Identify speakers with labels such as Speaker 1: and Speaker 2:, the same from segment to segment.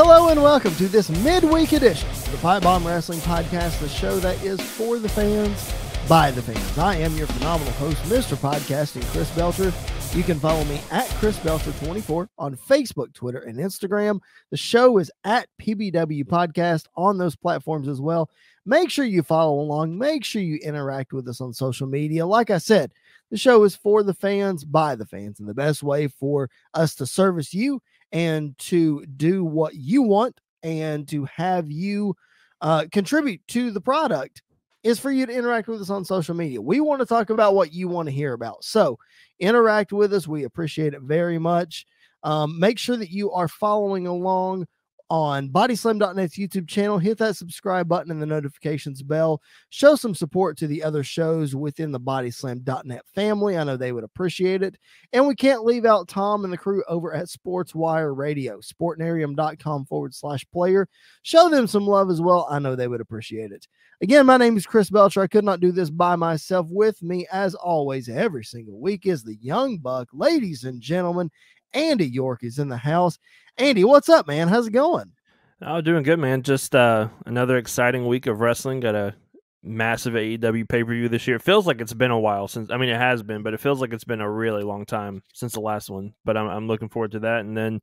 Speaker 1: Hello and welcome to this midweek edition of the Pipe Bomb Wrestling Podcast, the show that is for the fans, by the fans. I am your phenomenal host, Mr. Podcasting, Chris Belcher. You can follow me at Chris Belcher24 on Facebook, Twitter, and Instagram. The show is at PBW Podcast on those platforms as well. Make sure you follow along. Make sure you interact with us on social media. Like I said, the show is for the fans, by the fans, and the best way for us to service you and to do what you want and to have you uh, contribute to the product is for you to interact with us on social media. We want to talk about what you want to hear about. So interact with us. We appreciate it very much. Um, make sure that you are following along on bodyslam.net's YouTube channel. Hit that subscribe button and the notifications bell. Show some support to the other shows within the bodyslam.net family. I know they would appreciate it. And we can't leave out Tom and the crew over at Sportswire Radio, sportnarium.com forward slash player. Show them some love as well. I know they would appreciate it. Again, my name is Chris Belcher. I could not do this by myself. With me, as always, every single week is the Young Buck. Ladies and gentlemen, Andy York is in the house. Andy, what's up, man? How's it going?
Speaker 2: Oh, doing good, man. Just uh, another exciting week of wrestling. Got a massive AEW pay per view this year. It feels like it's been a while since. I mean, it has been, but it feels like it's been a really long time since the last one. But I'm I'm looking forward to that. And then,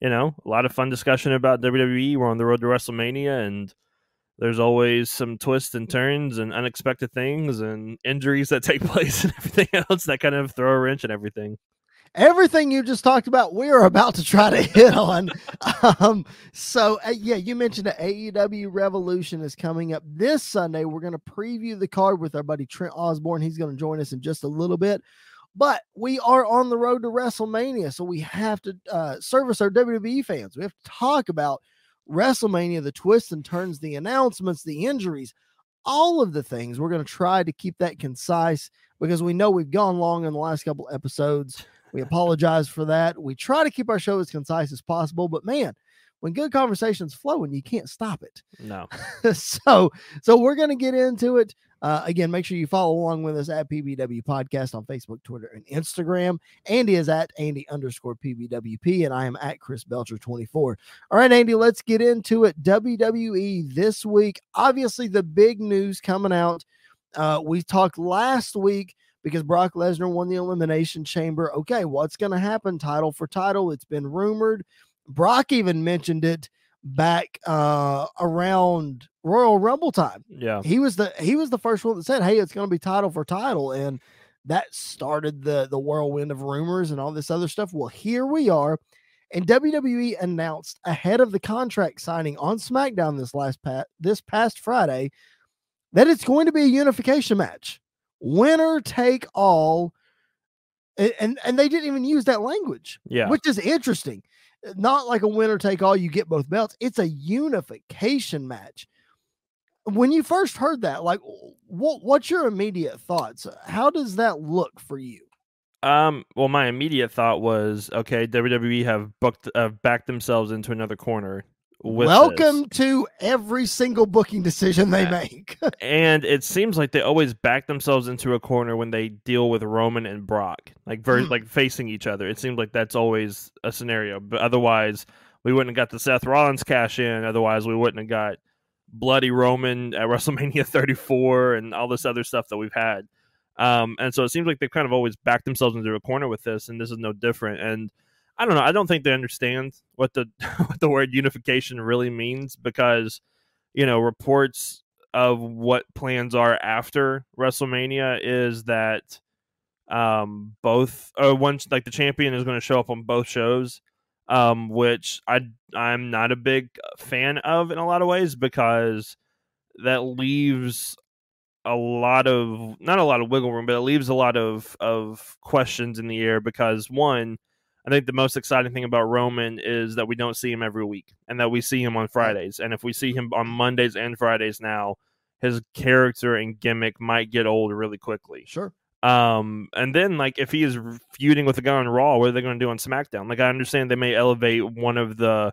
Speaker 2: you know, a lot of fun discussion about WWE. We're on the road to WrestleMania, and there's always some twists and turns and unexpected things and injuries that take place and everything else that kind of throw a wrench in everything
Speaker 1: everything you just talked about, we are about to try to hit on. um, so, uh, yeah, you mentioned the AEW Revolution is coming up this Sunday. We're going to preview the card with our buddy Trent Osborne. He's going to join us in just a little bit. But we are on the road to WrestleMania, so we have to uh, service our WWE fans. We have to talk about WrestleMania, the twists and turns, the announcements, the injuries, all of the things. We're going to try to keep that concise because we know we've gone long in the last couple episodes. We apologize for that. We try to keep our show as concise as possible, but man, when good conversations flow and you can't stop it.
Speaker 2: No.
Speaker 1: so, so we're going to get into it. Uh, again, make sure you follow along with us at PBW Podcast on Facebook, Twitter, and Instagram. Andy is at Andy underscore PBWP, and I am at Chris Belcher 24. All right, Andy, let's get into it. WWE this week. Obviously, the big news coming out. Uh, we talked last week because Brock Lesnar won the Elimination Chamber. Okay, what's going to happen title for title? It's been rumored. Brock even mentioned it back uh around Royal Rumble time.
Speaker 2: Yeah.
Speaker 1: He was the he was the first one that said, "Hey, it's going to be title for title." And that started the the whirlwind of rumors and all this other stuff. Well, here we are. And WWE announced ahead of the contract signing on SmackDown this last pat this past Friday that it's going to be a unification match winner take all and and they didn't even use that language
Speaker 2: yeah.
Speaker 1: which is interesting. Not like a winner take all you get both belts it's a unification match. When you first heard that like what what's your immediate thoughts? How does that look for you?
Speaker 2: Um well my immediate thought was okay WWE have booked uh, backed themselves into another corner
Speaker 1: Welcome this. to every single booking decision they make.
Speaker 2: and it seems like they always back themselves into a corner when they deal with Roman and Brock, like ver- mm. like facing each other. It seems like that's always a scenario. But otherwise, we wouldn't have got the Seth Rollins cash in. Otherwise, we wouldn't have got bloody Roman at WrestleMania 34 and all this other stuff that we've had. Um, and so it seems like they've kind of always backed themselves into a corner with this, and this is no different. And I don't know. I don't think they understand what the what the word unification really means because you know reports of what plans are after WrestleMania is that um both or once like the champion is going to show up on both shows um which I I'm not a big fan of in a lot of ways because that leaves a lot of not a lot of wiggle room but it leaves a lot of of questions in the air because one I think the most exciting thing about Roman is that we don't see him every week and that we see him on Fridays. And if we see him on Mondays and Fridays now, his character and gimmick might get old really quickly.
Speaker 1: Sure.
Speaker 2: Um, and then like if he is feuding with a guy on Raw, what are they going to do on SmackDown? Like I understand they may elevate one of the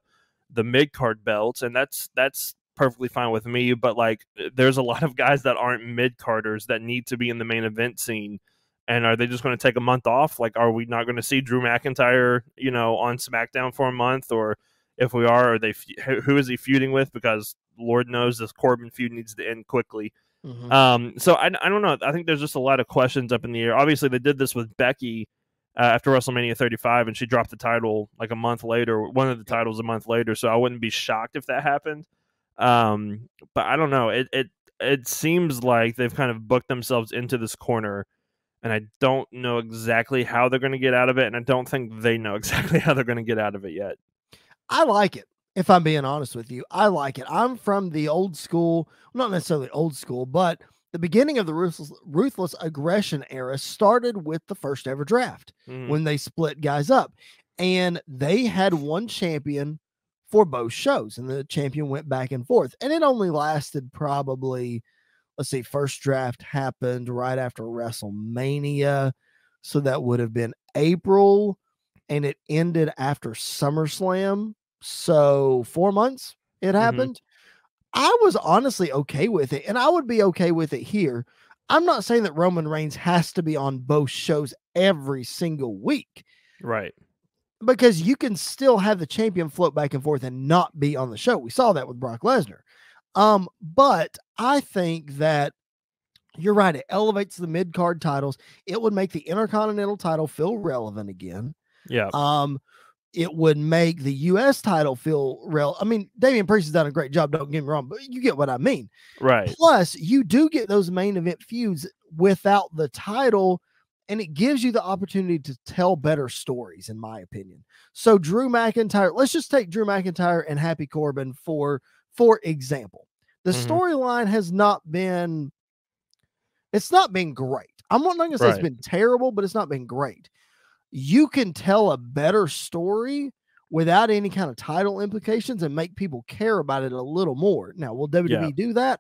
Speaker 2: the mid card belts, and that's that's perfectly fine with me. But like, there's a lot of guys that aren't mid carders that need to be in the main event scene and are they just going to take a month off? Like, are we not going to see Drew McIntyre, you know, on SmackDown for a month? Or If we are, are they who is he feuding with? Because Lord knows this Corbin feud needs to end quickly.
Speaker 1: Mhm.
Speaker 2: Um, so I, I don't know. I think there's just a lot of questions up in the air. Obviously, they did this with Becky uh, after WrestleMania 35, and she dropped the title like a month later, one of the titles a month later. So I wouldn't be shocked if that happened. Um, but I don't know. It it it seems like they've kind of booked themselves into this corner, and I don't know exactly how they're going to get out of it, and I don't think they know exactly how they're going to get out of it yet.
Speaker 1: I like it. If I'm being honest with you, I like it. I'm from the old school, not necessarily old school, but the beginning of the ruthless, ruthless aggression era started with the first ever draft
Speaker 2: Mhm.
Speaker 1: when they split guys up. And they had one champion for both shows, and the champion went back and forth. And it only lasted probably, let's see, first draft happened right after WrestleMania. So that would have been April, and it ended after SummerSlam. So four months it mm-hmm. happened. I was honestly okay with it, and I would be okay with it here. I'm not saying that Roman Reigns has to be on both shows every single week
Speaker 2: right.
Speaker 1: because you can still have the champion float back and forth and not be on the show. We saw that with Brock Lesnar. Um, but I think that you're right. It elevates the mid card titles. It would make the Intercontinental title feel relevant again.
Speaker 2: Yeah.
Speaker 1: Um, it would make the U.S. title feel real. I mean, Damian Priest has done a great job. Don't get me wrong, but you get what I mean.
Speaker 2: Right.
Speaker 1: Plus, you do get those main event feuds without the title, and it gives you the opportunity to tell better stories, in my opinion. So, Drew McIntyre, let's just take Drew McIntyre and Happy Corbin for for example. The
Speaker 2: Mhm.
Speaker 1: storyline has not been it's not been great. I'm not going to say it's been terrible, but it's not been great. You can tell a better story without any kind of title implications and make people care about it a little more. Now, will WWE do that?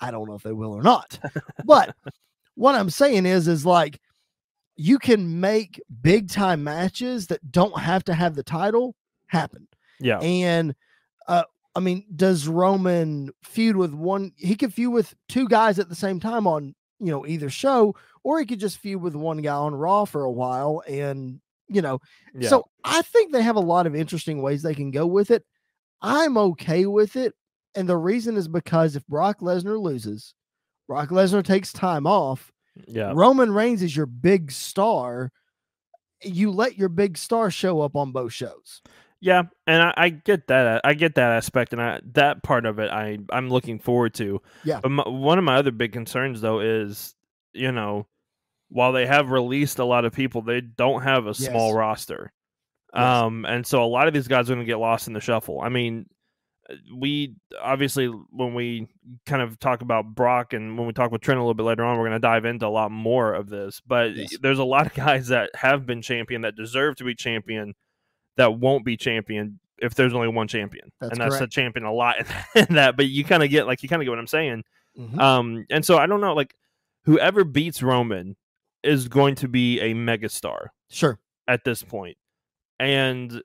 Speaker 1: I don't know if they will or not. but what I'm saying is, is like you can make big time matches that don't have to have the title happen.
Speaker 2: Yeah.
Speaker 1: And uh, I mean, does Roman feud with one? He could feud with two guys at the same time on you know either show, or he could just feud with one guy on Raw for a while, and you know.
Speaker 2: Yeah.
Speaker 1: So I think they have a lot of interesting ways they can go with it. I'm okay with it, and the reason is because if Brock Lesnar loses, Brock Lesnar takes time off.
Speaker 2: yeah.
Speaker 1: Roman Reigns is your big star. You let your big star show up on both shows.
Speaker 2: Yeah, and I, I get that. I get that aspect, and I, that part of it, I I'm looking forward to.
Speaker 1: Yeah.
Speaker 2: But my, one of my other big concerns, though, is you know, while they have released a lot of people, they don't have a small
Speaker 1: Yes.
Speaker 2: roster.
Speaker 1: Yes.
Speaker 2: Um, and so a lot of these guys are going to get lost in the shuffle. I mean, uh, we obviously when we kind of talk about Brock and when we talk with Trent a little bit later on, we're going to dive into a lot more of this. But
Speaker 1: Yes.
Speaker 2: there's a lot of guys that have been champion that deserve to be champion that won't be champion if there's only one champion,
Speaker 1: That's
Speaker 2: and that's a champion a lot in that. But you kind of get like you kind of get what I'm saying.
Speaker 1: Mhm.
Speaker 2: Um, and so I don't know, like whoever beats Roman is going to be a megastar
Speaker 1: Sure.
Speaker 2: at this point. And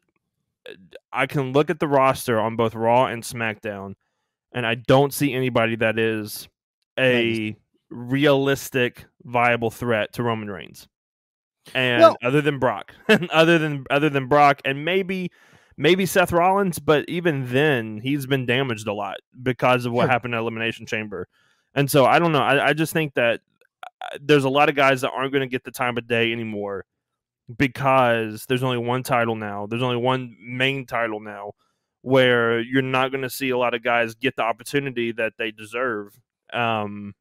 Speaker 2: uh, I can look at the roster on both Raw and SmackDown, and I don't see anybody that is a realistic, viable threat to Roman Reigns. And
Speaker 1: Well-
Speaker 2: other than Brock, other than other than Brock, and maybe maybe Seth Rollins, but even then, he's been damaged a lot because of what
Speaker 1: Sure.
Speaker 2: happened at Elimination Chamber. And so I don't know. I, I just think that uh, there's a lot of guys that aren't going to get the time of day anymore because there's only one title now. There's only one main title now where you're not going to see a lot of guys get the opportunity that they deserve um,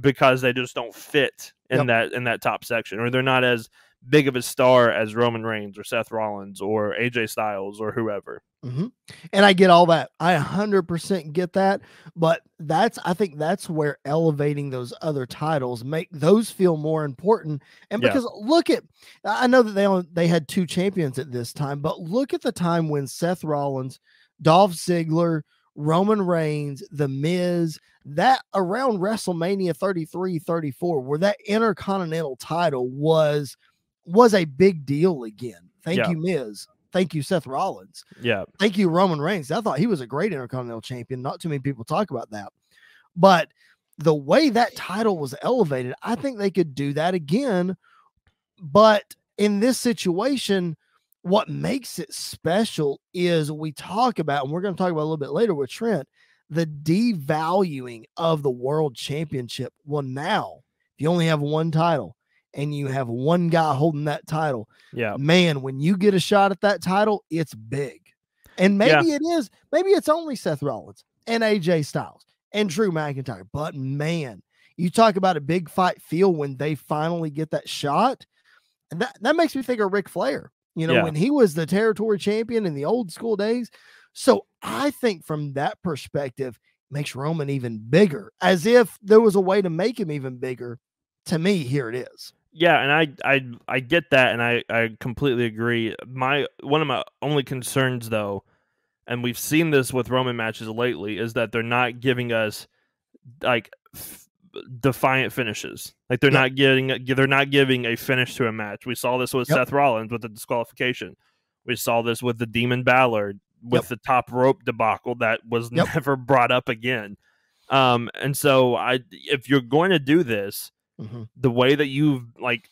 Speaker 2: because they just don't fit in
Speaker 1: Yep.
Speaker 2: that in that top section or they're not as big of a star as Roman Reigns or Seth Rollins or AJ Styles or whoever.
Speaker 1: hmm And I get all that. I 100% get that. But that's, I think that's where elevating those other titles make those feel more important. And
Speaker 2: Yeah.
Speaker 1: because look at, I know that they only, they had two champions at this time, but look at the time when Seth Rollins, Dolph Ziggler, Roman Reigns, The Miz, that around WrestleMania 33, 34, where that intercontinental title was was a big deal again. Thank
Speaker 2: Yeah.
Speaker 1: you, Miz. Thank you, Seth Rollins.
Speaker 2: Yeah.
Speaker 1: Thank you, Roman Reigns. I thought he was a great Intercontinental Champion. Not too many people talk about that. But the way that title was elevated, I think they could do that again. But in this situation, what makes it special is we talk about, and we're going to talk about a little bit later with Trent, the devaluing of the world championship. Well, now, if you only have one title and you have one guy holding that title,
Speaker 2: Yeah.
Speaker 1: man, when you get a shot at that title, it's big. And maybe it is, maybe it's only Seth Rollins and AJ Styles and Drew McIntyre. But man, you talk about a big fight feel when they finally get that shot. And that, that makes me think of Ric Flair, you know,
Speaker 2: Yeah.
Speaker 1: when he was the territory champion in the old school days. So I think from that perspective, makes Roman even bigger, as if there was a way to make him even bigger. To me, here it is.
Speaker 2: Yeah, and I I I get that and I I completely agree. My one of my only concerns though, and we've seen this with Roman matches lately is that they're not giving us like f- defiant finishes. Like they're
Speaker 1: Yep.
Speaker 2: not getting they're not giving a finish to a match. We saw this with
Speaker 1: Yep.
Speaker 2: Seth Rollins with the disqualification. We saw this with the Demon Balor with
Speaker 1: Yep.
Speaker 2: the top rope debacle that was
Speaker 1: Yep.
Speaker 2: never brought up again. Um and so I if you're going to do this,
Speaker 1: Mhm.
Speaker 2: the way that you like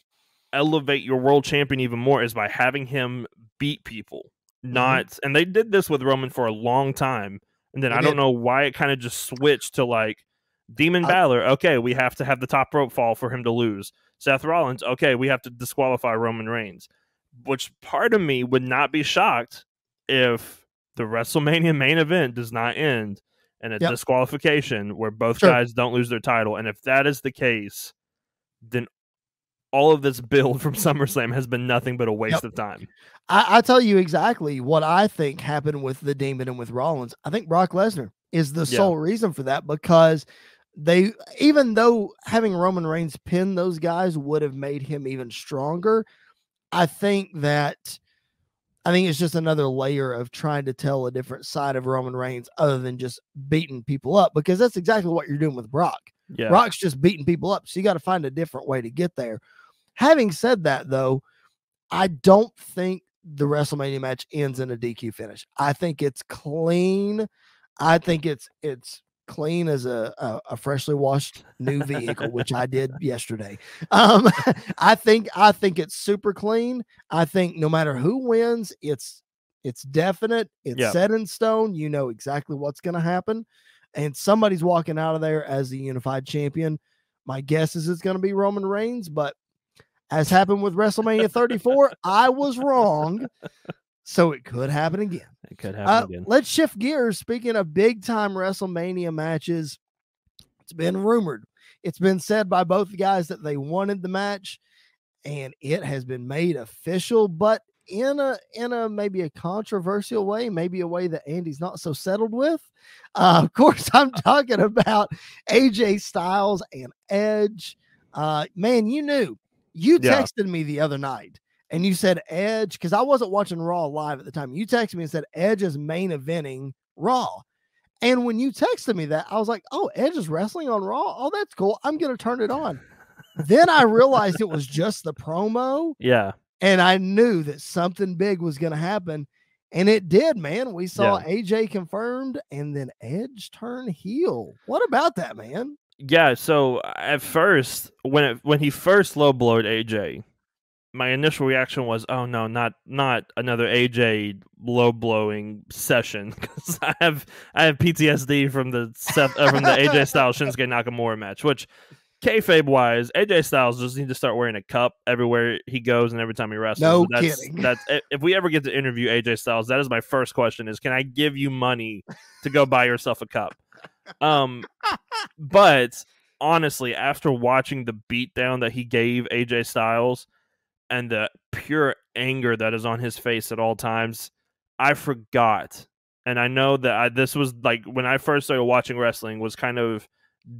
Speaker 2: elevate your world champion even more is by having him beat people
Speaker 1: Mm-hmm.
Speaker 2: not and they did this with roman for a long time and then
Speaker 1: They
Speaker 2: i don't
Speaker 1: did.
Speaker 2: know why it kind of just switched to like demon
Speaker 1: I-
Speaker 2: Balor. okay we have to have the top rope fall for him to lose seth rollins okay we have to disqualify roman reigns which part of me would not be shocked if the wrestlemania main event does not end in a
Speaker 1: Yep.
Speaker 2: disqualification where both
Speaker 1: Sure.
Speaker 2: guys don't lose their title and if that is the case then all of this build from SummerSlam has been nothing but a waste
Speaker 1: Yep.
Speaker 2: of time.
Speaker 1: I, I tell you exactly what I think happened with the Demon and with Rollins. I think Brock Lesnar is the
Speaker 2: Yeah.
Speaker 1: sole reason for that because they, even though having Roman Reigns pin those guys would have made him even stronger, I think that. I think it's just another layer of trying to tell a different side of Roman Reigns other than just beating people up because that's exactly what you're doing with Brock.
Speaker 2: Yeah.
Speaker 1: Brock's just beating people up. So you got to find a different way to get there. Having said that, though, I don't think the WrestleMania match ends in a DQ finish. I think it's clean. I think it's it's clean as a a, a freshly washed new vehicle, which I did yesterday. Um, I think I think it's super clean. I think no matter who wins, it's it's definite. It's set in stone. You know exactly what's going to happen, and somebody's walking out of there as the unified champion. My guess is it's going to be Roman Reigns, but as happened with WrestleMania 34, I was wrong. So it could happen again.
Speaker 2: It could
Speaker 1: Uh,
Speaker 2: happen again.
Speaker 1: let's shift gears. Speaking of big time WrestleMania matches, it's been rumored, it's been said by both guys that they wanted the match, and it has been made official, but in a in a maybe a controversial way, maybe a way that Andy's not so settled with. Uh, of course, I'm talking about AJ Styles and Edge. Uh, man, you knew you
Speaker 2: Yeah.
Speaker 1: texted me the other night and you said Edge because I wasn't watching Raw live at the time. You texted me and said Edge is main eventing Raw. And when you texted me that, I was like, oh, Edge is wrestling on Raw. Oh, that's cool. I'm going to turn it on. then I realized it was just the promo,
Speaker 2: yeah.
Speaker 1: And I knew that something big was going to happen. And it did, man. We saw AJ confirmed and then Edge turn heel. What about that, man?
Speaker 2: Yeah, so at first when it when he first low blowed AJ, my initial reaction was, "Oh no, not not another AJ low blowing session." Because I have I have PTSD from the Seth, uh, from the AJ Styles Shinsuke Nakamura match, which kayfabe wise, AJ Styles just need to start wearing a cup everywhere he goes and every time he wrestles.
Speaker 1: No
Speaker 2: that's,
Speaker 1: kidding.
Speaker 2: That's if we ever get to interview AJ Styles, that is my first question: is can I give you money to go buy yourself a cup? Um, but honestly, after watching the beatdown that he gave AJ Styles and the pure anger that is on his face at all times, I forgot. And I know that I, this was like when I first started watching wrestling was kind of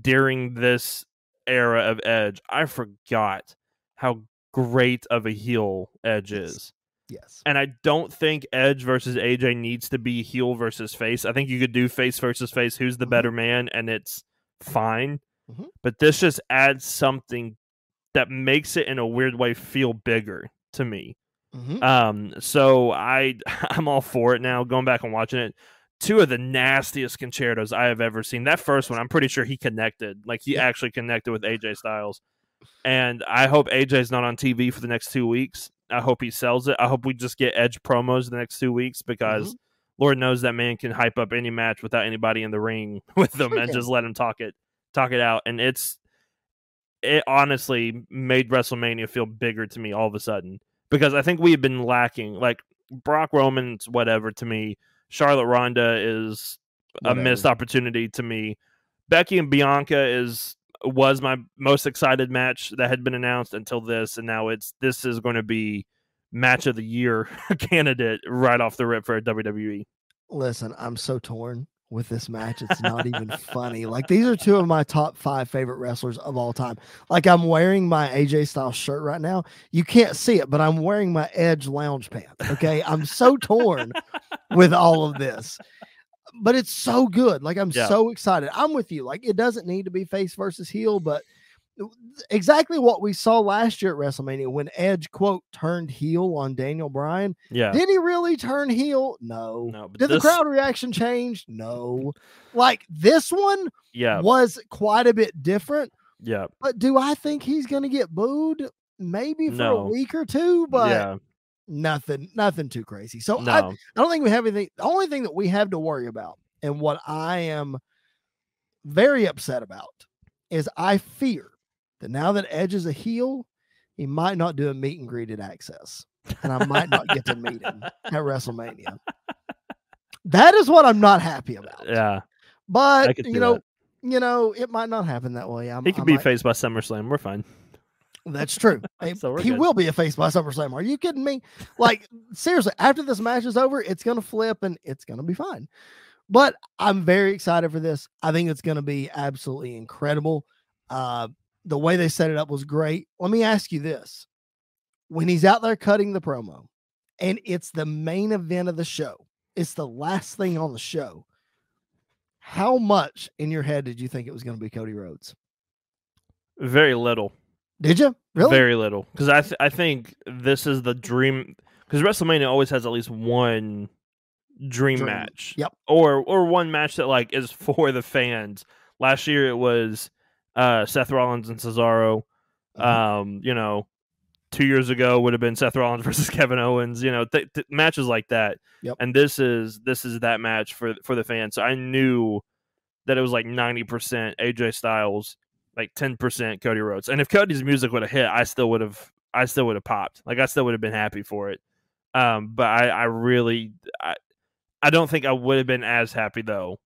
Speaker 2: during this era of Edge. I forgot how great of a heel Edge
Speaker 1: Yes.
Speaker 2: is.
Speaker 1: Yes.
Speaker 2: And I don't think Edge versus AJ needs to be heel versus face. I think you could do face versus face, who's the
Speaker 1: Mhm.
Speaker 2: better man, and it's fine.
Speaker 1: Mhm.
Speaker 2: But this just adds something that makes it in a weird way feel bigger to me.
Speaker 1: Mhm.
Speaker 2: Um, so I I'm all for it now. Going back and watching it, two of the nastiest conchairtos I have ever seen. That first one, I'm pretty sure he connected, like he
Speaker 1: Yeah.
Speaker 2: actually connected with AJ Styles. And I hope AJ's not on TV for the next two weeks I hope he sells it. I hope we just get Edge promos the next two weeks because
Speaker 1: Mhm.
Speaker 2: Lord knows that man can hype up any match without anybody in the ring with them and just let him talk it talk it out. And it's it honestly made WrestleMania feel bigger to me all of a sudden because I think we had been lacking like Brock Roman's whatever to me. Charlotte Ronda is a missed opportunity to me. Becky and Bianca is was my most excited match that had been announced until this, and now it's this is going to be match of the year candidate right off the rip for. WWE.
Speaker 1: Listen, I'm so torn with this match. It's not even funny. Like these are two of my top five favorite wrestlers of all time. Like I'm wearing my AJ Styles shirt right now. You can't see it, but I'm wearing my Edge lounge pants. Okay. I'm so torn with all of this. But it's so good. Like I'm
Speaker 2: Yeah.
Speaker 1: so excited. I'm with you. Like it doesn't need to be face versus heel, but exactly what we saw last year at WrestleMania when Edge quote turned heel on Daniel Bryan.
Speaker 2: Yeah,
Speaker 1: Did he really turn heel? No.
Speaker 2: no, but
Speaker 1: Did
Speaker 2: this,
Speaker 1: the crowd reaction change? No. Like this one
Speaker 2: Yeah,
Speaker 1: was quite a bit different,
Speaker 2: yeah,
Speaker 1: but do I think he's going to get booed? Maybe for
Speaker 2: No.
Speaker 1: a week or two, but
Speaker 2: yeah,
Speaker 1: nothing, nothing too crazy. So I, I don't think we have anything. The only thing that we have to worry about, and what I am very upset about, is I fear that now that Edge is a heel, he might not do a meet and greet at Access, and I might not get to meet him at WrestleMania. That is what I'm not happy about.
Speaker 2: yeah.
Speaker 1: But you know,
Speaker 2: that.
Speaker 1: you know, it might not happen that way. I'm,
Speaker 2: He could be
Speaker 1: might-
Speaker 2: faced by SummerSlam. We're fine.
Speaker 1: That's true.
Speaker 2: So
Speaker 1: he
Speaker 2: good.
Speaker 1: will be a face by SummerSlam. Are you kidding me? Like seriously, after this match is over, it's gonna flip and it's gonna be fine. But I'm very excited for this. I think it's gonna be absolutely incredible. Uh, the way they set it up was great. Let me ask you this: when he's out there cutting the promo, and it's the main event of the show, it's the last thing on the show. How much in your head did you think it was going to be Cody Rhodes?
Speaker 2: Very little.
Speaker 1: Did you really?
Speaker 2: Very little. Because I th- I think this is the dream. Because WrestleMania always has at least one dream,
Speaker 1: Dream.
Speaker 2: match.
Speaker 1: Yep.
Speaker 2: Or or one match that like is for the fans. Last year it was uh, Seth Rollins and Cesaro.
Speaker 1: Mhm.
Speaker 2: Um, you know, two years ago would have been Seth Rollins versus Kevin Owens. You know, th- th- matches like that.
Speaker 1: Yep.
Speaker 2: And this is this is that match for for the fans. So I knew that it was like ninety percent AJ Styles, like ten percent Cody Rhodes. And if Cody's music would have hit, I still would have I still would have popped. Like I still would have been happy for it. Um, but I I really I I don't think I would have been as happy though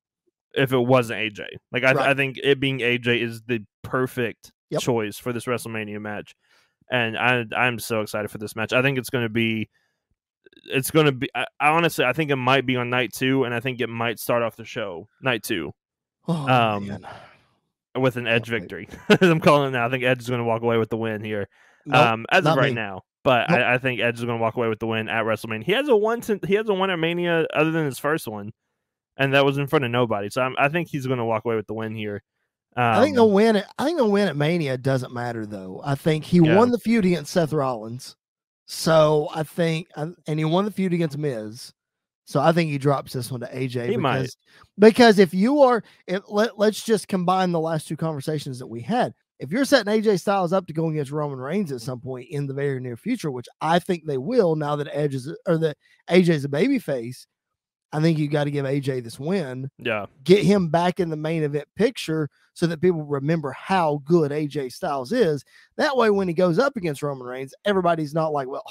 Speaker 2: if it wasn't AJ. Like I
Speaker 1: Right.
Speaker 2: I think it being AJ is the perfect
Speaker 1: Yep.
Speaker 2: choice for this WrestleMania match. And I I'm so excited for this match. I think it's going to be it's going to be I, I honestly I think it might be on night 2 and I think it might start off the show night 2
Speaker 1: Oh,
Speaker 2: um,
Speaker 1: man.
Speaker 2: with an edge victory. I'm calling it now. I think Edge is going to walk away with the win here.
Speaker 1: Nope,
Speaker 2: um as of right
Speaker 1: me.
Speaker 2: now. But
Speaker 1: Nope.
Speaker 2: I, I think Edge is going to walk away with the win at WrestleMania. He has a one. He has a one at Mania other than his first one, and that was in front of nobody. So I'm, I think he's going to walk away with the win here. Um,
Speaker 1: I think the win. At, I think the win at Mania doesn't matter though. I think he
Speaker 2: Yeah.
Speaker 1: won the feud against Seth Rollins, so I think, and he won the feud against Miz. So I think he drops this one to AJ
Speaker 2: He
Speaker 1: because
Speaker 2: might.
Speaker 1: because if you are, if, let let's just combine the last two conversations that we had. If you're setting AJ Styles up to go against Roman Reigns at some point in the very near future, which I think they will now that Edge is or that AJ is a baby face, I think you got to give AJ this win
Speaker 2: yeah,
Speaker 1: get him back in the main event picture so that people remember how good AJ Styles is. That way, when he goes up against Roman Reigns, everybody's not like, well,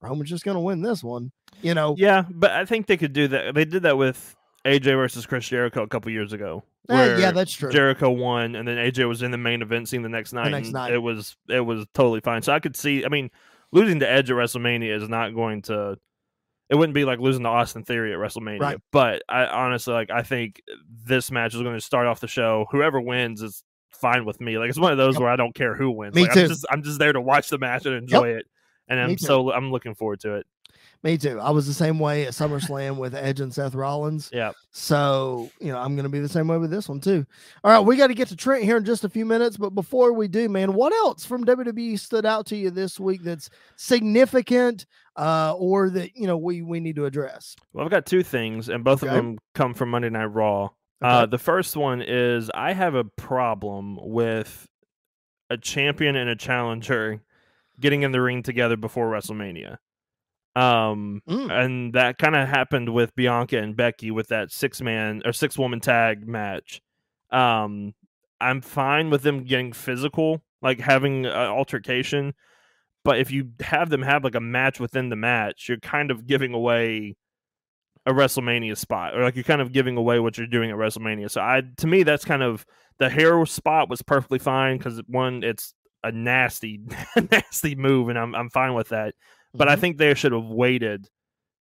Speaker 1: Roman's just going to win this one. You know,
Speaker 2: yeah. But I think they could do that. They did that with AJ versus Chris Jericho a couple years ago.
Speaker 1: Eh, yeah, that's true.
Speaker 2: Jericho won, and then AJ was in the main event scene the next night.
Speaker 1: next night.
Speaker 2: it was it was totally fine. So I could see. I mean, losing to Edge at WrestleMania is not going to. It wouldn't be like losing to Austin Theory at WrestleMania.
Speaker 1: Right.
Speaker 2: But I honestly like. I think this match is going to start off the show. Whoever wins is fine with me. Like it's one of those
Speaker 1: Yep.
Speaker 2: where I don't care who wins.
Speaker 1: Me
Speaker 2: Like,
Speaker 1: too.
Speaker 2: I'm just I'm just there to watch the match and enjoy it. And I'm so I'm looking forward to it.
Speaker 1: Me too. I was the same way at SummerSlam with Edge and Seth Rollins.
Speaker 2: Yeah.
Speaker 1: So, you know, I'm going to be the same way with this one too. All right, we got to get to Trent here in just a few minutes. But before we do, man, what else from WWE stood out to you this week that's significant uh, or that, you know, we, we need to address?
Speaker 2: Well, I've got two things, and both
Speaker 1: Okay.
Speaker 2: of them come from Monday Night Raw. Uh, the first one is I have a problem with a champion and a challenger getting in the ring together before WrestleMania. Um,
Speaker 1: Mm.
Speaker 2: and that kind of happened with Bianca and Becky with that six man or six woman tag match. Um, I'm fine with them getting physical, like having an altercation. But if you have them have like a match within the match, you're kind of giving away a WrestleMania spot, or like you're kind of giving away what you're doing at WrestleMania. So I, to me, that's kind of the hair spot was perfectly fine because one, it's a nasty, nasty move, and I'm I'm fine with that. But I
Speaker 1: Mhm.
Speaker 2: think they should have waited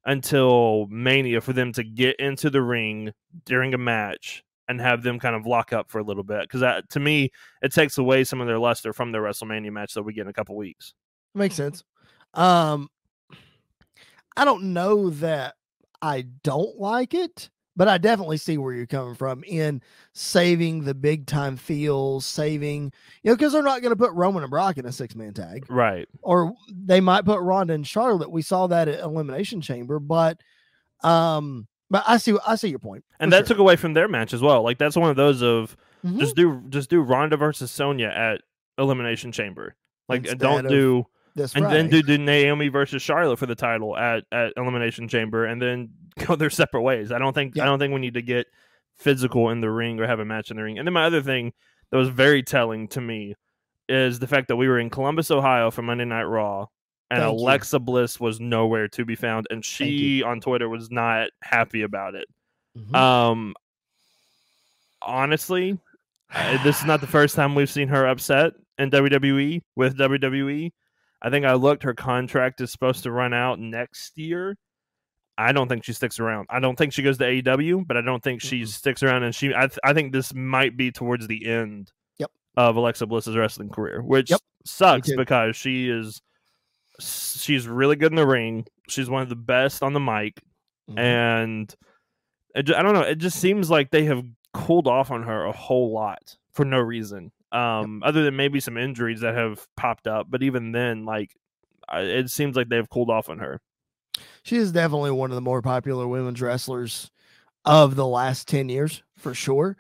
Speaker 2: until Mania for them to get into the ring during a match and have them kind of lock up for a little bit because to me it takes away some of their luster from their WrestleMania match that we get in a couple weeks.
Speaker 1: Makes sense. Um, I don't know that I don't like it, but I definitely see where you're coming from in saving the big time feels, saving, you know, because they're not going to put Roman and Brock in a six man tag,
Speaker 2: Right.
Speaker 1: or they might put Ronda and Charlotte. We saw that at Elimination Chamber, but, um, but I see, I see your point,
Speaker 2: And that
Speaker 1: sure.
Speaker 2: took away from their match as well. Like that's one of those of
Speaker 1: Mhm.
Speaker 2: just do just do Ronda versus Sonya at Elimination Chamber. Like
Speaker 1: Instead
Speaker 2: don't
Speaker 1: of
Speaker 2: do
Speaker 1: this
Speaker 2: and
Speaker 1: Friday.
Speaker 2: then do, do Naomi versus Charlotte for the title at, at Elimination Chamber, and then go their separate ways. I don't think
Speaker 1: Yeah.
Speaker 2: I don't think we need to get physical in the ring or have a match in the ring. And then my other thing that was very telling to me is the fact that we were in Columbus, Ohio for Monday Night Raw, and
Speaker 1: Thank you.
Speaker 2: Alexa Bliss was nowhere to be found, and she on Twitter was not happy about it.
Speaker 1: Mhm.
Speaker 2: Um, honestly, this is not the first time we've seen her upset in WWE with WWE. I think I looked. Her contract is supposed to run out next year. I don't think she sticks around. I don't think she goes to AEW, but I don't think she sticks around. And she, I, th- I think this might be towards the end
Speaker 1: Yep.
Speaker 2: of Alexa Bliss's wrestling career, which
Speaker 1: Yep.
Speaker 2: sucks because she is, she's really good in the ring. She's one of the best on the mic
Speaker 1: Mhm.
Speaker 2: and it, I don't know. It just seems like they have cooled off on her a whole lot for no reason, um, other than maybe some injuries that have popped up. But even then, like it seems like they've cooled off on her.
Speaker 1: She is definitely one of the more popular women's wrestlers of the last 10 years for sure.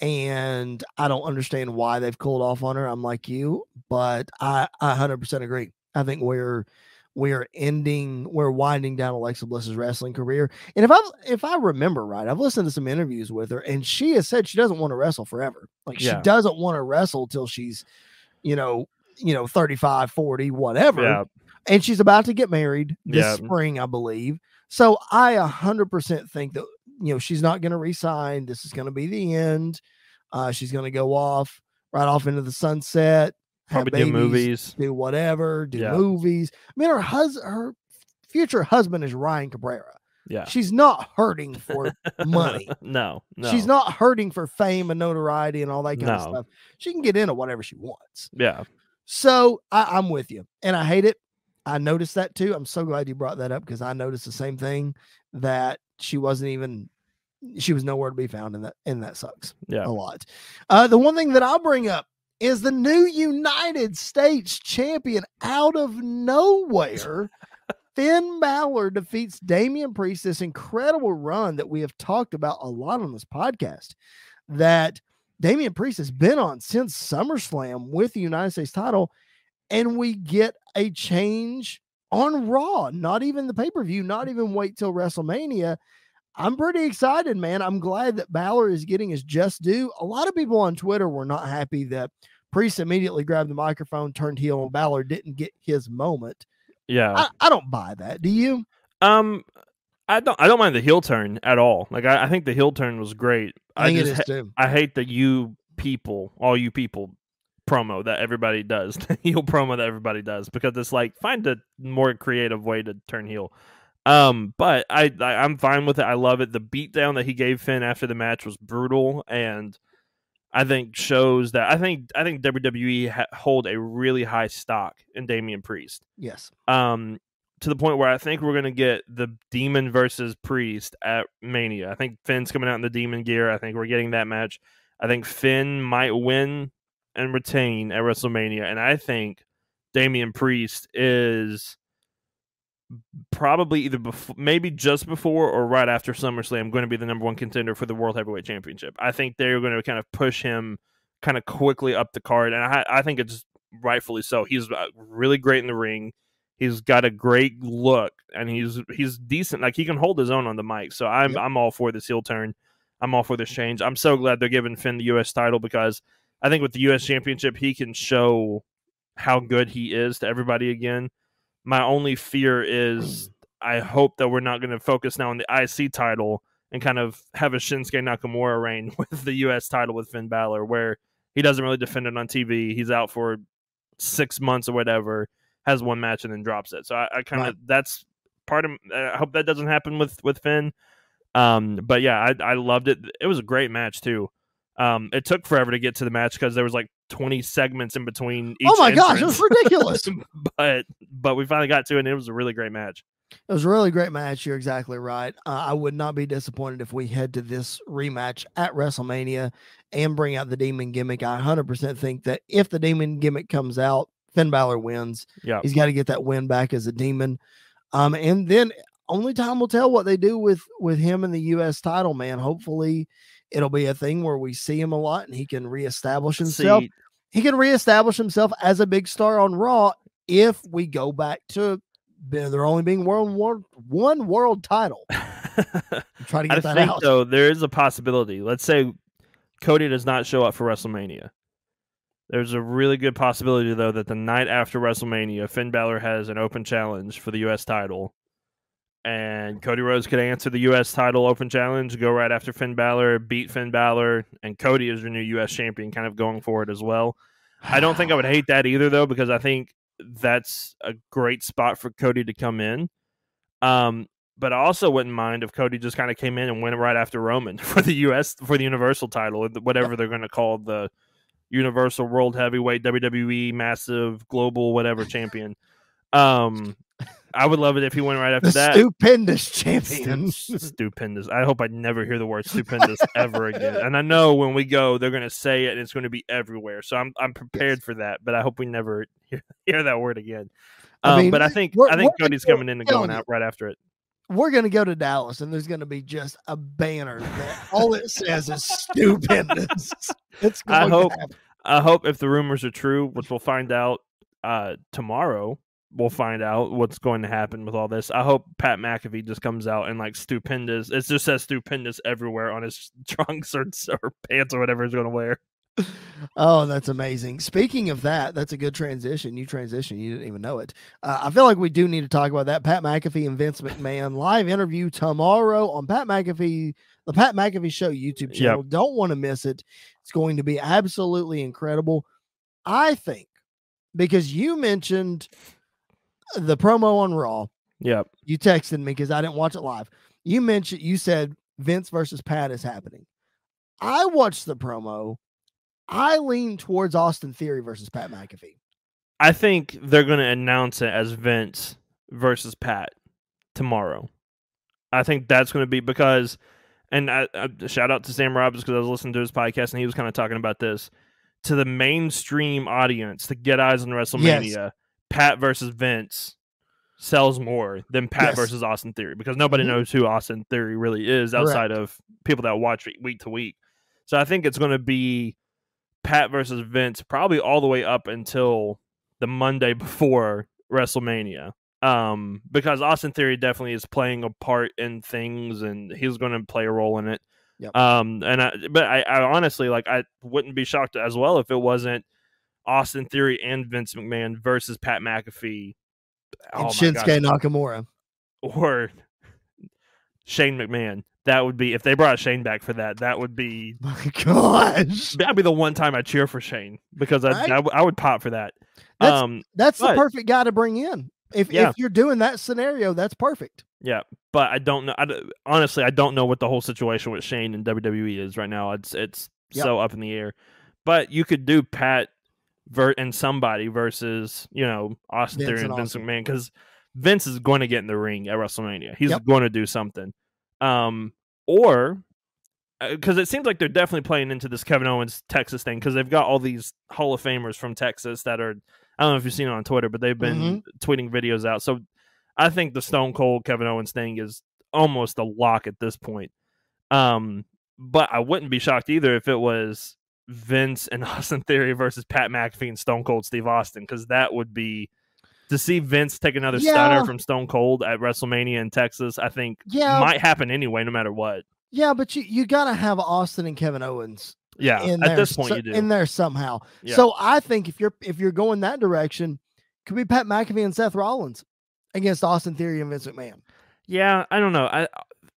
Speaker 1: And I don't understand why they've cooled off on her. I'm like you, but I, I 100% agree. I think we're we're ending we're winding down Alexa Bliss's wrestling career. And if I if I remember right, I've listened to some interviews with her and she has said she doesn't want to wrestle forever. Like she doesn't want to wrestle till she's you know, you know 35, 40, whatever
Speaker 2: Yeah,
Speaker 1: and she's about to get married this
Speaker 2: Yeah.
Speaker 1: spring, I believe. So I a hundred percent think that you know she's not going to resign. This is going to be the end. Uh, she's going to go off right off into the sunset.
Speaker 2: Probably do movies.
Speaker 1: do whatever, do
Speaker 2: Yeah.
Speaker 1: movies. I mean, her hus her future husband is Ryan Cabrera.
Speaker 2: Yeah,
Speaker 1: She's not hurting for money.
Speaker 2: no, no,
Speaker 1: She's not hurting for fame and notoriety and all that kind of stuff. She can get into whatever she wants.
Speaker 2: Yeah,
Speaker 1: So I, I'm with you, and I hate it. I noticed that too. I'm so glad you brought that up because I noticed the same thing that she wasn't even she was nowhere to be found, and that and that sucks
Speaker 2: yeah.
Speaker 1: a lot. Uh, the one thing that I'll bring up is the new United States champion out of nowhere. Finn Balor defeats Damian Priest. This incredible run that we have talked about a lot on this podcast. That Damian Priest has been on since SummerSlam with the United States title, and we get a change on Raw. Not even the pay per view. Not even wait till WrestleMania. I'm pretty excited, man. I'm glad that Balor is getting his just due. A lot of people on Twitter were not happy that Priest immediately grabbed the microphone, turned heel, and Balor didn't get his moment.
Speaker 2: yeah.
Speaker 1: I, I don't buy that. Do you?
Speaker 2: Um, I don't. I don't mind the heel turn at all. Like I, I think the heel turn was great.
Speaker 1: I think
Speaker 2: just
Speaker 1: is
Speaker 2: ha-
Speaker 1: too.
Speaker 2: I hate the you people, all you people promo that everybody does, the heel promo that everybody does, because it's like find a more creative way to turn heel. Um, but I, I I'm fine with it. I love it. The beatdown that he gave Finn after the match was brutal, and I think shows that I think I think WWE ha- hold a really high stock in Damian Priest
Speaker 1: Yes.
Speaker 2: um to the point where I think we're gonna get the Demon versus Priest at Mania. I think Finn's coming out in the Demon gear. I think we're getting that match. I think Finn might win and retain at WrestleMania, and I think Damian Priest is probably either before, maybe just before or right after SummerSlam going to be the number one contender for the World Heavyweight Championship. I think they're going to kind of push him kind of quickly up the card, and I, I think it's rightfully so. He's uh, really great in the ring. He's got a great look, and he's he's decent. Like he can hold his own on the mic. So I'm
Speaker 1: Yep.
Speaker 2: I'm all for this heel turn. I'm all for this change. I'm so glad they're giving Finn the U.S. title because I think with the U.S. Championship he can show how good he is to everybody again. My only fear is I hope that we're not going to focus now on the IC title and kind of have a Shinsuke Nakamura reign with the U.S. title with Finn Balor, where he doesn't really defend it on TV. He's out for six months or whatever, has one match and then drops it. So I, I kind of
Speaker 1: Right.
Speaker 2: that's part of. I hope that doesn't happen with with Finn. Um, but yeah, I I loved it. It was a great match too. Um, it took forever to get to the match because there was like 20 segments in between. Each
Speaker 1: oh my gosh, it was ridiculous.
Speaker 2: but but we finally got to it, and it was a really great match.
Speaker 1: It was a really great match. You're exactly right. Uh, I would not be disappointed if we head to this rematch at WrestleMania and bring out the demon gimmick. I 100% think that if the demon gimmick comes out, Finn Balor wins.
Speaker 2: Yeah,
Speaker 1: He's got to get that win back as a demon. Um, and then only time will tell what they do with with him and the U.S. title. Man, hopefully it'll be a thing where we see him a lot and he can reestablish himself.
Speaker 2: See,
Speaker 1: He can reestablish himself as a big star on Raw if we go back to there only being world war, one world title. Try to
Speaker 2: I
Speaker 1: get that
Speaker 2: think
Speaker 1: out.
Speaker 2: though there is a possibility. Let's say Cody does not show up for WrestleMania. There's a really good possibility though that the night after WrestleMania, Finn Balor has an open challenge for the U.S. title, and Cody Rhodes could answer the U.S. title open challenge, go right after Finn Balor, beat Finn Balor, and Cody is your new U.S. champion, kind of going forward as well. I don't think I would hate that either, though, because I think that's a great spot for Cody to come in. Um, but I also wouldn't mind if Cody just kind of came in and went right after Roman for the U.S. for the Universal title, whatever they're going to call the Universal World Heavyweight WWE Massive Global whatever champion. Um, I would love it if he went right after
Speaker 1: the
Speaker 2: that.
Speaker 1: stupendous champion.
Speaker 2: Stupendous. I hope I never hear the word stupendous ever again. And I know when we go, they're going to say it, and it's going to be everywhere. So I'm I'm prepared for that. But I hope we never hear, hear that word again.
Speaker 1: I
Speaker 2: Um,
Speaker 1: mean,
Speaker 2: but I think I think Cody's coming in and going out right after it.
Speaker 1: We're gonna go to Dallas, and there's gonna be just a banner that all it says is stupendous. It's
Speaker 2: I
Speaker 1: going to
Speaker 2: hope-. I hope if the rumors are true, which we'll find out uh, tomorrow, we'll find out what's going to happen with all this. I hope Pat McAfee just comes out and like stupendous. It just says stupendous everywhere on his trunks or, or pants or whatever he's going to wear.
Speaker 1: Oh, that's amazing. Speaking of that, that's a good transition. You transition, you didn't even know it. Uh, I feel like we do need to talk about that. Pat McAfee and Vince McMahon live interview tomorrow on Pat McAfee, the Pat McAfee Show YouTube channel. Don't want to miss it. It's going to be absolutely incredible. I think because you mentioned the promo on Raw,
Speaker 2: Yep.
Speaker 1: you texted me because I didn't watch it live. You mentioned you said Vince versus Pat is happening. I watched the promo. I lean towards Austin Theory versus Pat McAfee.
Speaker 2: I think they're going to announce it as Vince versus Pat tomorrow. I think that's going to be because, and I, I, shout out to Sam Robbins because I was listening to his podcast and he was kind of talking about this to the mainstream audience to get eyes on WrestleMania. Pat versus Vince sells more than Pat
Speaker 1: Yes.
Speaker 2: versus Austin Theory because nobody
Speaker 1: Mhm.
Speaker 2: knows who Austin Theory really is outside of people that watch week to week. So I think it's going to be Pat versus Vince probably all the way up until the Monday before WrestleMania. Um, because Austin Theory definitely is playing a part in things and he's going to play a role in it.
Speaker 1: Yep.
Speaker 2: Um, and I, but I, I honestly like I wouldn't be shocked as well if it wasn't Austin Theory and Vince McMahon versus Pat McAfee
Speaker 1: And
Speaker 2: Oh
Speaker 1: Shinsuke
Speaker 2: gosh.
Speaker 1: Nakamura.
Speaker 2: or Shane McMahon. That would be if they brought Shane back for that. That would be
Speaker 1: My gosh.
Speaker 2: that'd be the one time I cheer for Shane because I
Speaker 1: Right?
Speaker 2: I, I would pop for that.
Speaker 1: That's-
Speaker 2: um,
Speaker 1: That's the perfect guy to bring in. If,
Speaker 2: Yeah.
Speaker 1: if you're doing that scenario, that's perfect.
Speaker 2: yeah, but I don't know. I, honestly, I don't know what the whole situation with Shane and WWE is right now. It's it's
Speaker 1: Yep.
Speaker 2: so up in the air. But you could do Pat ver- and somebody versus you know Austin
Speaker 1: Vince
Speaker 2: Theory and
Speaker 1: and
Speaker 2: Vince
Speaker 1: Austin.
Speaker 2: McMahon because Vince is going to get in the ring at WrestleMania. He's
Speaker 1: Yep.
Speaker 2: going to do something. Um, or because it seems like they're definitely playing into this Kevin Owens Texas thing because they've got all these Hall of Famers from Texas that are I don't know if you've seen it on Twitter, but they've been tweeting videos out. So I think the Stone Cold Kevin Owens thing is almost a lock at this point. Um, but I wouldn't be shocked either if it was Vince and Austin Theory versus Pat McAfee and Stone Cold Steve Austin because that would be to see Vince take another
Speaker 1: Yeah.
Speaker 2: stunner from Stone Cold at WrestleMania in Texas. I think
Speaker 1: Yeah,
Speaker 2: might happen anyway, no matter what.
Speaker 1: yeah, but you you got to have Austin and Kevin Owens
Speaker 2: Yeah,
Speaker 1: in
Speaker 2: at
Speaker 1: there
Speaker 2: this point
Speaker 1: so-
Speaker 2: you do.
Speaker 1: in there somehow.
Speaker 2: Yeah.
Speaker 1: So I think if you're if you're going that direction, could be Pat McAfee and Seth Rollins against Austin Theory and Vince McMahon.
Speaker 2: Yeah, I don't know. I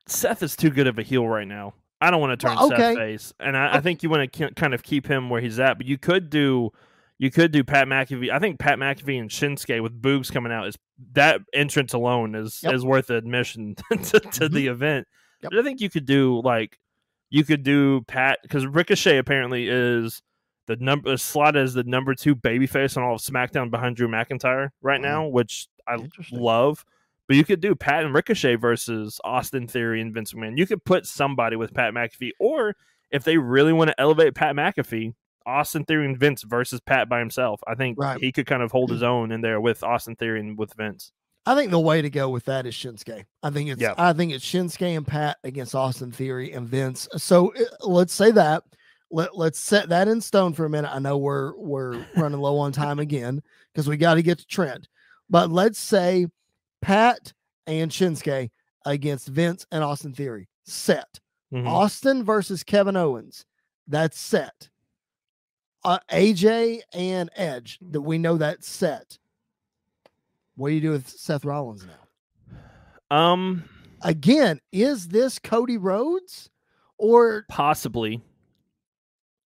Speaker 2: Seth is too good of a heel right now. I don't want to turn
Speaker 1: Well, okay.
Speaker 2: Seth face, and I, I
Speaker 1: oh.
Speaker 2: think you want to kind of keep him where he's at. But you could do, you could do Pat McAfee. I think Pat McAfee and Shinsuke with Boogs coming out is that entrance alone is
Speaker 1: Yep.
Speaker 2: is worth admission to, to mm-hmm. the event.
Speaker 1: Yep.
Speaker 2: But I think you could do like you could do Pat because Ricochet apparently is the number uh, slot as the number two babyface on all of SmackDown behind Drew McIntyre right
Speaker 1: Wow.
Speaker 2: now, which I love. But you could do Pat and Ricochet versus Austin Theory and Vince McMahon. You could put somebody with Pat McAfee, or if they really want to elevate Pat McAfee, Austin Theory and Vince versus Pat by himself. I think
Speaker 1: Right.
Speaker 2: he could kind of hold his own in there with Austin Theory and with Vince.
Speaker 1: I think the way to go with that is Shinsuke. I think it's
Speaker 2: Yeah.
Speaker 1: I think it's Shinsuke and Pat against Austin Theory and Vince. So uh, let's say that. Let let's set that in stone for a minute. I know we're we're running low on time again because we got to get to Trent. But let's say Pat and Shinsuke against Vince and Austin Theory. Set.
Speaker 2: Mhm.
Speaker 1: Austin versus Kevin Owens. That's set. Uh, AJ and Edge. That we know that's set. What do you do with Seth Rollins now?
Speaker 2: Um,
Speaker 1: Again, is this Cody Rhodes or
Speaker 2: possibly.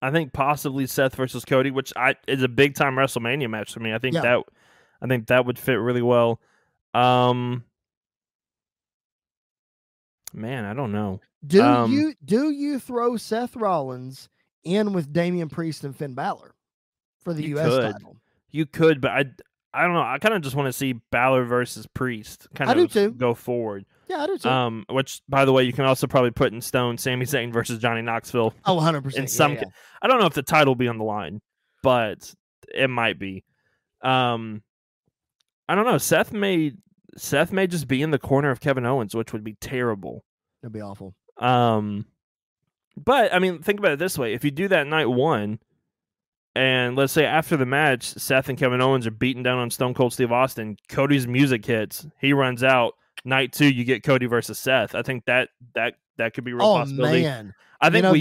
Speaker 2: I think possibly Seth versus Cody, which I is a big time WrestleMania match for me. I think
Speaker 1: Yeah.
Speaker 2: that I think that would fit really well. Um man, I don't know.
Speaker 1: do
Speaker 2: Um,
Speaker 1: you do you throw Seth Rollins in with Damian Priest and Finn Balor for the US
Speaker 2: could.
Speaker 1: title?
Speaker 2: You could, but I I don't know. I kind of just want to see Balor versus Priest kind of go forward.
Speaker 1: Yeah, I do too.
Speaker 2: Um, which by the way, you can also probably put in stone Sami Zayn versus Johnny Knoxville.
Speaker 1: oh, 100%.
Speaker 2: in some
Speaker 1: yeah.
Speaker 2: ca- I don't know if the title will be on the line, but it might be. Um, I don't know. Seth may Seth may just be in the corner of Kevin Owens, which would be terrible.
Speaker 1: That'd be awful.
Speaker 2: Um, but I mean, think about it this way: if you do that night one, and let's say after the match, Seth and Kevin Owens are beaten down on Stone Cold Steve Austin, Cody's music hits, he runs out. Night two, you get Cody versus Seth. I think that that that could be a real
Speaker 1: Oh
Speaker 2: possibility.
Speaker 1: man.
Speaker 2: I
Speaker 1: You
Speaker 2: think
Speaker 1: know,
Speaker 2: we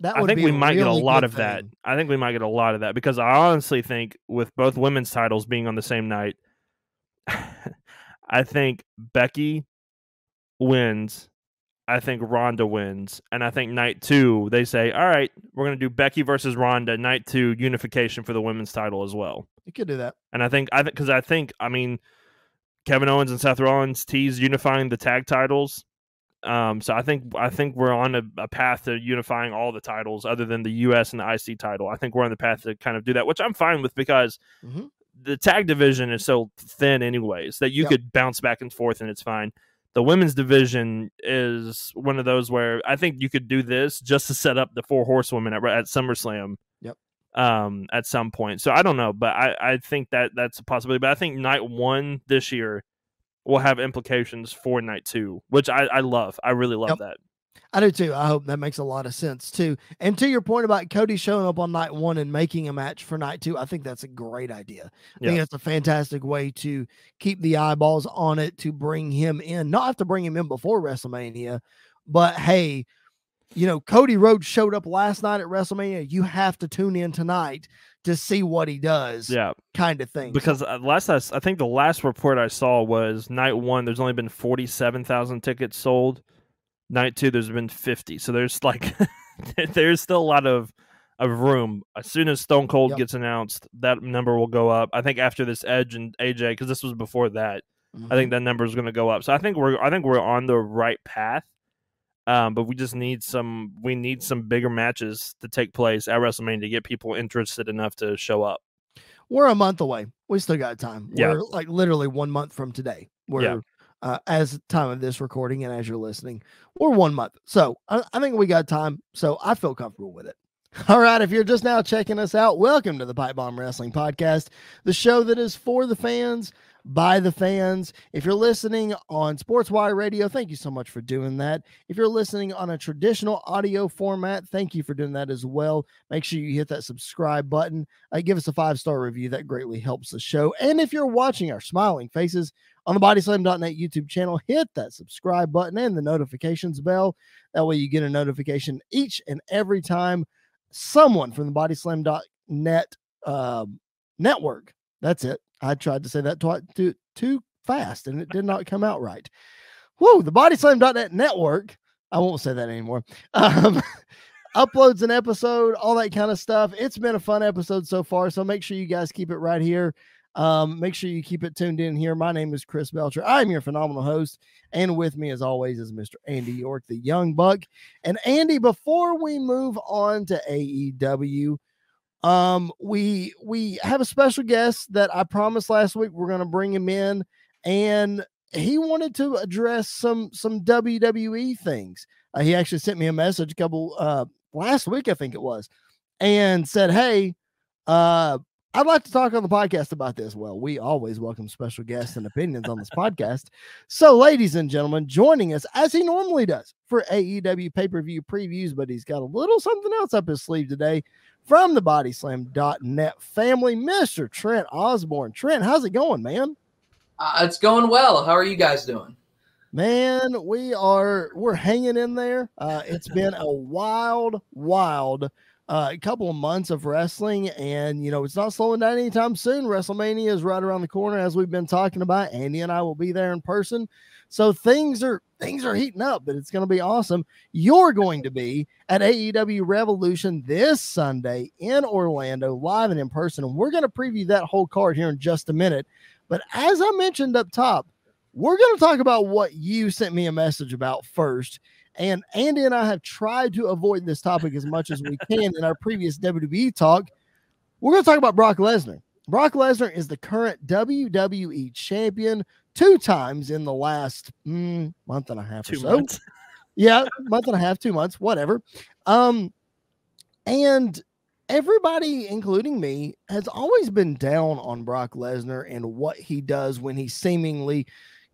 Speaker 1: that
Speaker 2: I think we might get a lot of that. I think we might get a lot of that because I honestly think with both women's titles being on the same night, I think Becky wins. I think Ronda wins, and I think night two they say, "All right, we're going to do Becky versus Ronda." Night two unification for the women's title as well.
Speaker 1: You could do that.
Speaker 2: And I think I think because I think I mean Kevin Owens and Seth Rollins tease unifying the tag titles. Um, so I think I think we're on a, a path to unifying all the titles other than the U.S. and the IC title. I think we're on the path to kind of do that, which I'm fine with because
Speaker 1: Mhm.
Speaker 2: The tag division is so thin, anyways, that you
Speaker 1: Yep.
Speaker 2: could bounce back and forth and it's fine. The women's division is one of those where I think you could do this just to set up the four horsewomen at, at SummerSlam.
Speaker 1: Yep.
Speaker 2: Um, at some point. So I don't know, but I, I think that that's a possibility. But I think night one this year will have implications for night two, which I, I love. I really love
Speaker 1: Yep.
Speaker 2: that.
Speaker 1: I do too. I hope that makes a lot of sense too. And to your point about Cody showing up on night one and making a match for night two, I think that's a great idea. I think
Speaker 2: Yeah.
Speaker 1: that's a fantastic way to keep the eyeballs on it, to bring him in, not have to bring him in before WrestleMania, but hey, you know, Cody Rhodes showed up last night at WrestleMania. You have to tune in tonight to see what he does,
Speaker 2: Yeah.
Speaker 1: kind of thing.
Speaker 2: Because uh, last I, I think the last report I saw was night one. There's only been forty seven thousand tickets sold. Night two, there's been fifty. So there's like there's still a lot of of room. As soon as Stone Cold
Speaker 1: Yep.
Speaker 2: gets announced, that number will go up. I think after this Edge and AJ, because this was before that,
Speaker 1: Mhm.
Speaker 2: I think that number is going to go up. So I think we're I think we're on the right path. Um, but we just need some we need some bigger matches to take place at WrestleMania to get people interested enough to show up.
Speaker 1: we're a month away. We still got time.
Speaker 2: Yeah.
Speaker 1: We're like literally one month from today. We're
Speaker 2: Yeah.
Speaker 1: Uh, as time of this recording and as you're listening, we're one month. So I, I think we got time. So I feel comfortable with it. All right. If you're just now checking us out, welcome to the Pipe Bomb Wrestling Podcast, the show that is for the fans by the fans. If you're listening on Sportswire Radio, thank you so much for doing that. If you're listening on a traditional audio format, thank you for doing that as well. Make sure you hit that subscribe button. Uh, give us a five star review. That greatly helps the show. And if you're watching our smiling faces on the bodyslam.net YouTube channel, hit that subscribe button and the notifications bell. That way you get a notification each and every time someone from the bodyslam.net uh, network. That's it I tried to say that too too fast and it did not come out right. Whoa, the bodyslam.net network. I won't say that anymore. Um, uploads an episode, all that kind of stuff. It's been a fun episode so far. So make sure you guys keep it right here. Um, make sure you keep it tuned in here. My name is Chris Belcher. I'm your phenomenal host. And with me, as always, is Mr. Andy York, the young buck. And Andy, before we move on to AEW, um, we we have a special guest that I promised last week we're going to bring him in, and he wanted to address some some WWE things. Uh, he actually sent me a message a couple uh last week, I think it was, and said, "Hey, uh, I'd like to talk on the podcast about this. Well, we always welcome special guests and opinions on this podcast. So, ladies and gentlemen, joining us as he normally does for AEW pay per view previews, but he's got a little something else up his sleeve today from the bodyslam.net family, Mr. Trent Osborne. Trent, how's it going, man?
Speaker 3: Uh, it's going well. How are you guys doing?
Speaker 1: Man, we are we're hanging in there. Uh, it's been a wild, wild uh, a couple of months of wrestling, and you know it's not slowing down anytime soon. WrestleMania is right around the corner, as we've been talking about. Andy and I will be there in person, so things are things are heating up, but it's going to be awesome. You're going to be at AEW Revolution this Sunday in Orlando, live and in person, and we're going to preview that whole card here in just a minute. But as I mentioned up top, we're going to talk about what you sent me a message about first and Andy and I have tried to avoid this topic as much as we can in our previous WWE talk. We're going to talk about Brock Lesnar. Brock Lesnar is the current WWE champion two times in the last mm, month and a half two or so. Months. Yeah, month and a half, two months, whatever. Um, and everybody, including me, has always been down on Brock Lesnar and what he does when he seemingly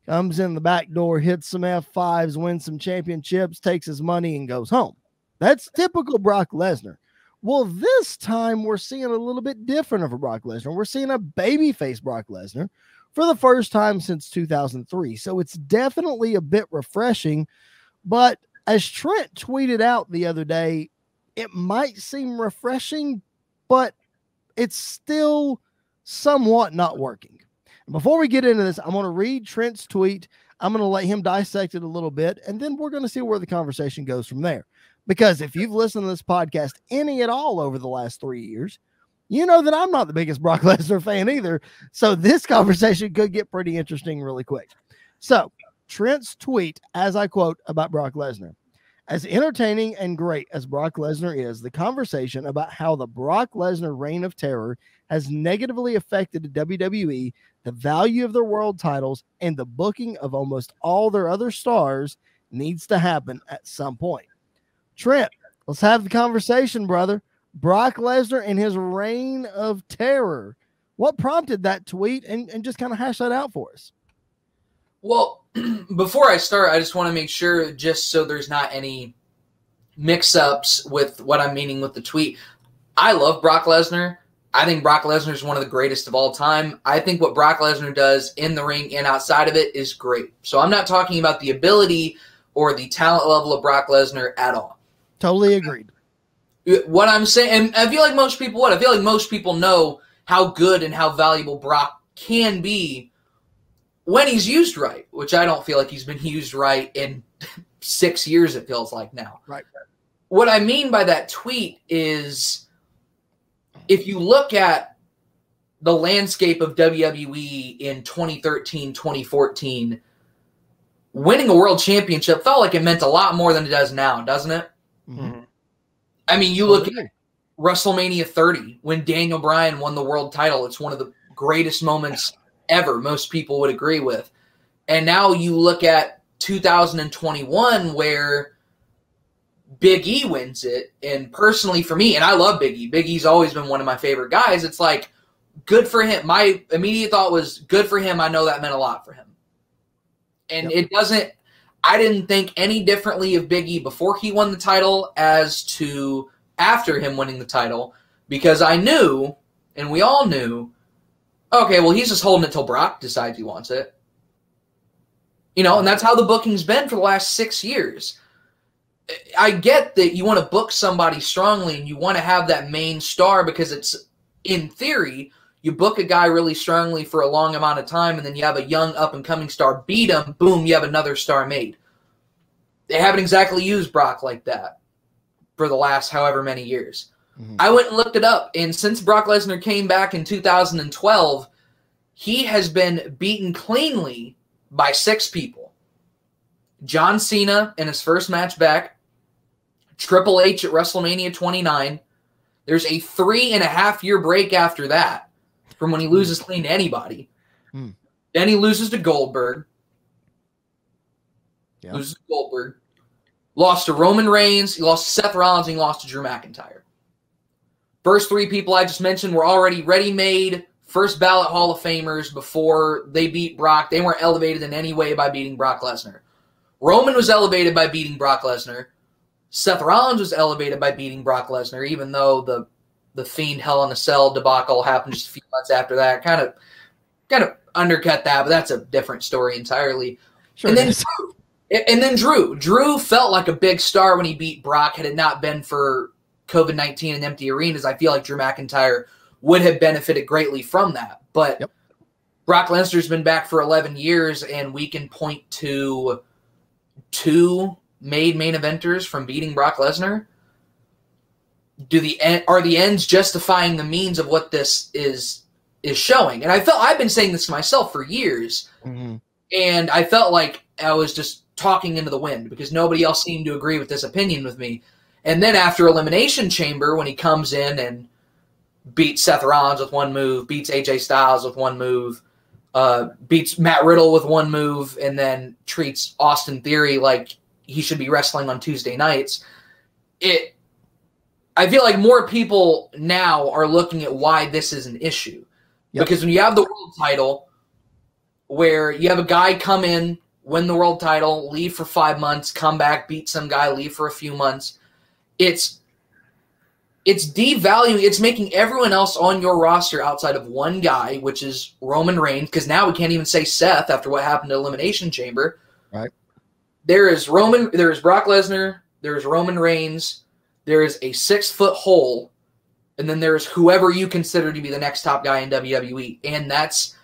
Speaker 1: comes in the back door, hits some F5s, wins some championships, takes his money, and goes home. That's typical Brock Lesnar. Well, this time we're seeing a little bit different of a Brock Lesnar. We're seeing a babyface Brock Lesnar for the first time since 2003. So it's definitely a bit refreshing. But as Trent tweeted out the other day, it might seem refreshing, but it's still somewhat not working. Before we get into this, I'm going to read Trent's tweet. I'm going to let him dissect it a little bit, and then we're going to see where the conversation goes from there. Because if you've listened to this podcast any at all over the last three years, you know that I'm not the biggest Brock Lesnar fan either. So this conversation could get pretty interesting really quick. So Trent's tweet, as I quote about Brock Lesnar, as entertaining and great as Brock Lesnar is, the conversation about how the Brock Lesnar reign of terror has negatively affected the WWE the value of their world titles, and the booking of almost all their other stars needs to happen at some point. Trent, let's have the conversation, brother. Brock Lesnar and his reign of terror. What prompted that tweet? And, and just kind of hash that out for us.
Speaker 3: Well, before I start, I just want to make sure, just so there's not any mix ups with what I'm meaning with the tweet. I love Brock Lesnar. I think Brock Lesnar is one of the greatest of all time. I think what Brock Lesnar does in the ring and outside of it is great. So I'm not talking about the ability or the talent level of Brock Lesnar at all.
Speaker 1: Totally agreed.
Speaker 3: What I'm saying, and I feel like most people would. I feel like most people know how good and how valuable Brock can be when he's used right, which I don't feel like he's been used right in six years, it feels like now.
Speaker 1: Right.
Speaker 3: What I mean by that tweet is if you look at the landscape of WWE in 2013, 2014, winning a world championship felt like it meant a lot more than it does now, doesn't it? Mm-hmm. I mean, you look at WrestleMania 30 when Daniel Bryan won the world title. It's one of the greatest moments ever, most people would agree with. And now you look at 2021 where Big E wins it. And personally, for me, and I love Big E, Big E's always been one of my favorite guys. It's like, good for him. My immediate thought was good for him. I know that meant a lot for him. And
Speaker 1: Yep.
Speaker 3: it doesn't I didn't think any differently of Big E before he won the title as to after him winning the title because I knew and we all knew okay, well he's just holding it till Brock decides he wants it. You know, and that's how the booking's been for the last 6 years. I get that you want to book somebody strongly and you want to have that main star because it's in theory you book a guy really strongly for a long amount of time and then you have a young up and coming star beat him boom you have another star made. They haven't exactly used brock like that for the last however many years.
Speaker 1: Mhm.
Speaker 3: i went and looked it up and since brock lesnar came back in 2012 he has been beaten cleanly by six people john cena in his first match back triple h at wrestlemania 29 there's a three and a half year break after that from when he loses clean to anybody.
Speaker 1: Hmm.
Speaker 3: Then he loses to Goldberg.
Speaker 1: Yeah.
Speaker 3: Loses to Goldberg. Lost to Roman Reigns. He lost to Seth Rollins. And he lost to Drew McIntyre. First three people I just mentioned were already ready made first ballot Hall of Famers before they beat Brock. They weren't elevated in any way by beating Brock Lesnar. Roman was elevated by beating Brock Lesnar. Seth Rollins was elevated by beating Brock Lesnar, even though the the Fiend Hell in a Cell debacle happened just a few months after that. Kind of, kind of undercut that, but that's a different story entirely.
Speaker 1: Sure.
Speaker 3: and then,
Speaker 1: is.
Speaker 3: and then Drew. Drew felt like a big star when he beat Brock. Had it not been for COVID nineteen and empty arenas, I feel like Drew McIntyre would have benefited greatly from that. But
Speaker 1: Yep.
Speaker 3: Brock Lesnar's been back for eleven years, and we can point to two made main eventers from beating Brock Lesnar. Do the are the ends justifying the means of what this is is showing? And I felt I've been saying this to myself for years
Speaker 1: Mhm.
Speaker 3: and I felt like I was just talking into the wind because nobody else seemed to agree with this opinion with me. And then after Elimination Chamber, when he comes in and beats Seth Rollins with one move, beats AJ Styles with one move, uh, beats Matt Riddle with one move, and then treats Austin Theory like he should be wrestling on Tuesday nights, it. I feel like more people now are looking at why this is an issue.
Speaker 1: Yep.
Speaker 3: Because when you have the world title, where you have a guy come in, win the world title, leave for five months, come back, beat some guy, leave for a few months. It's it's devaluing. It's making everyone else on your roster outside of one guy, which is Roman Reigns, because now we can't even say Seth after what happened to Elimination Chamber.
Speaker 1: Right.
Speaker 3: There is Roman. There is Brock Lesnar. There is Roman Reigns. There is a six foot hole, and then there's whoever you consider to be the next top guy in WWE, and that's,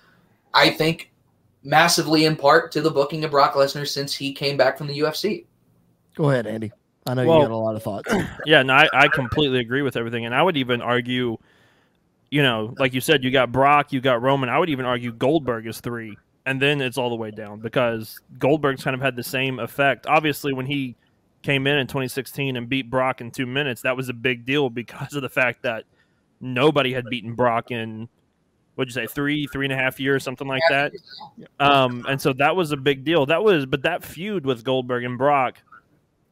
Speaker 3: I think, massively in part to the booking of Brock Lesnar since he came back from the UFC.
Speaker 1: Go ahead, Andy. I know
Speaker 2: Well-
Speaker 1: you got a lot of thoughts.
Speaker 2: Yeah, no, I, I completely agree with everything, and I would even argue, you know, like you said, you got Brock, you got Roman. I would even argue Goldberg is three, and then it's all the way down because Goldberg's kind of had the same effect. Obviously, when he came in in 2016 and beat Brock in two minutes, that was a big deal because of the fact that nobody had beaten Brock in what'd you say three, three and a half years, something like that. Um, and so that was a big deal. That was, but that feud with Goldberg and Brock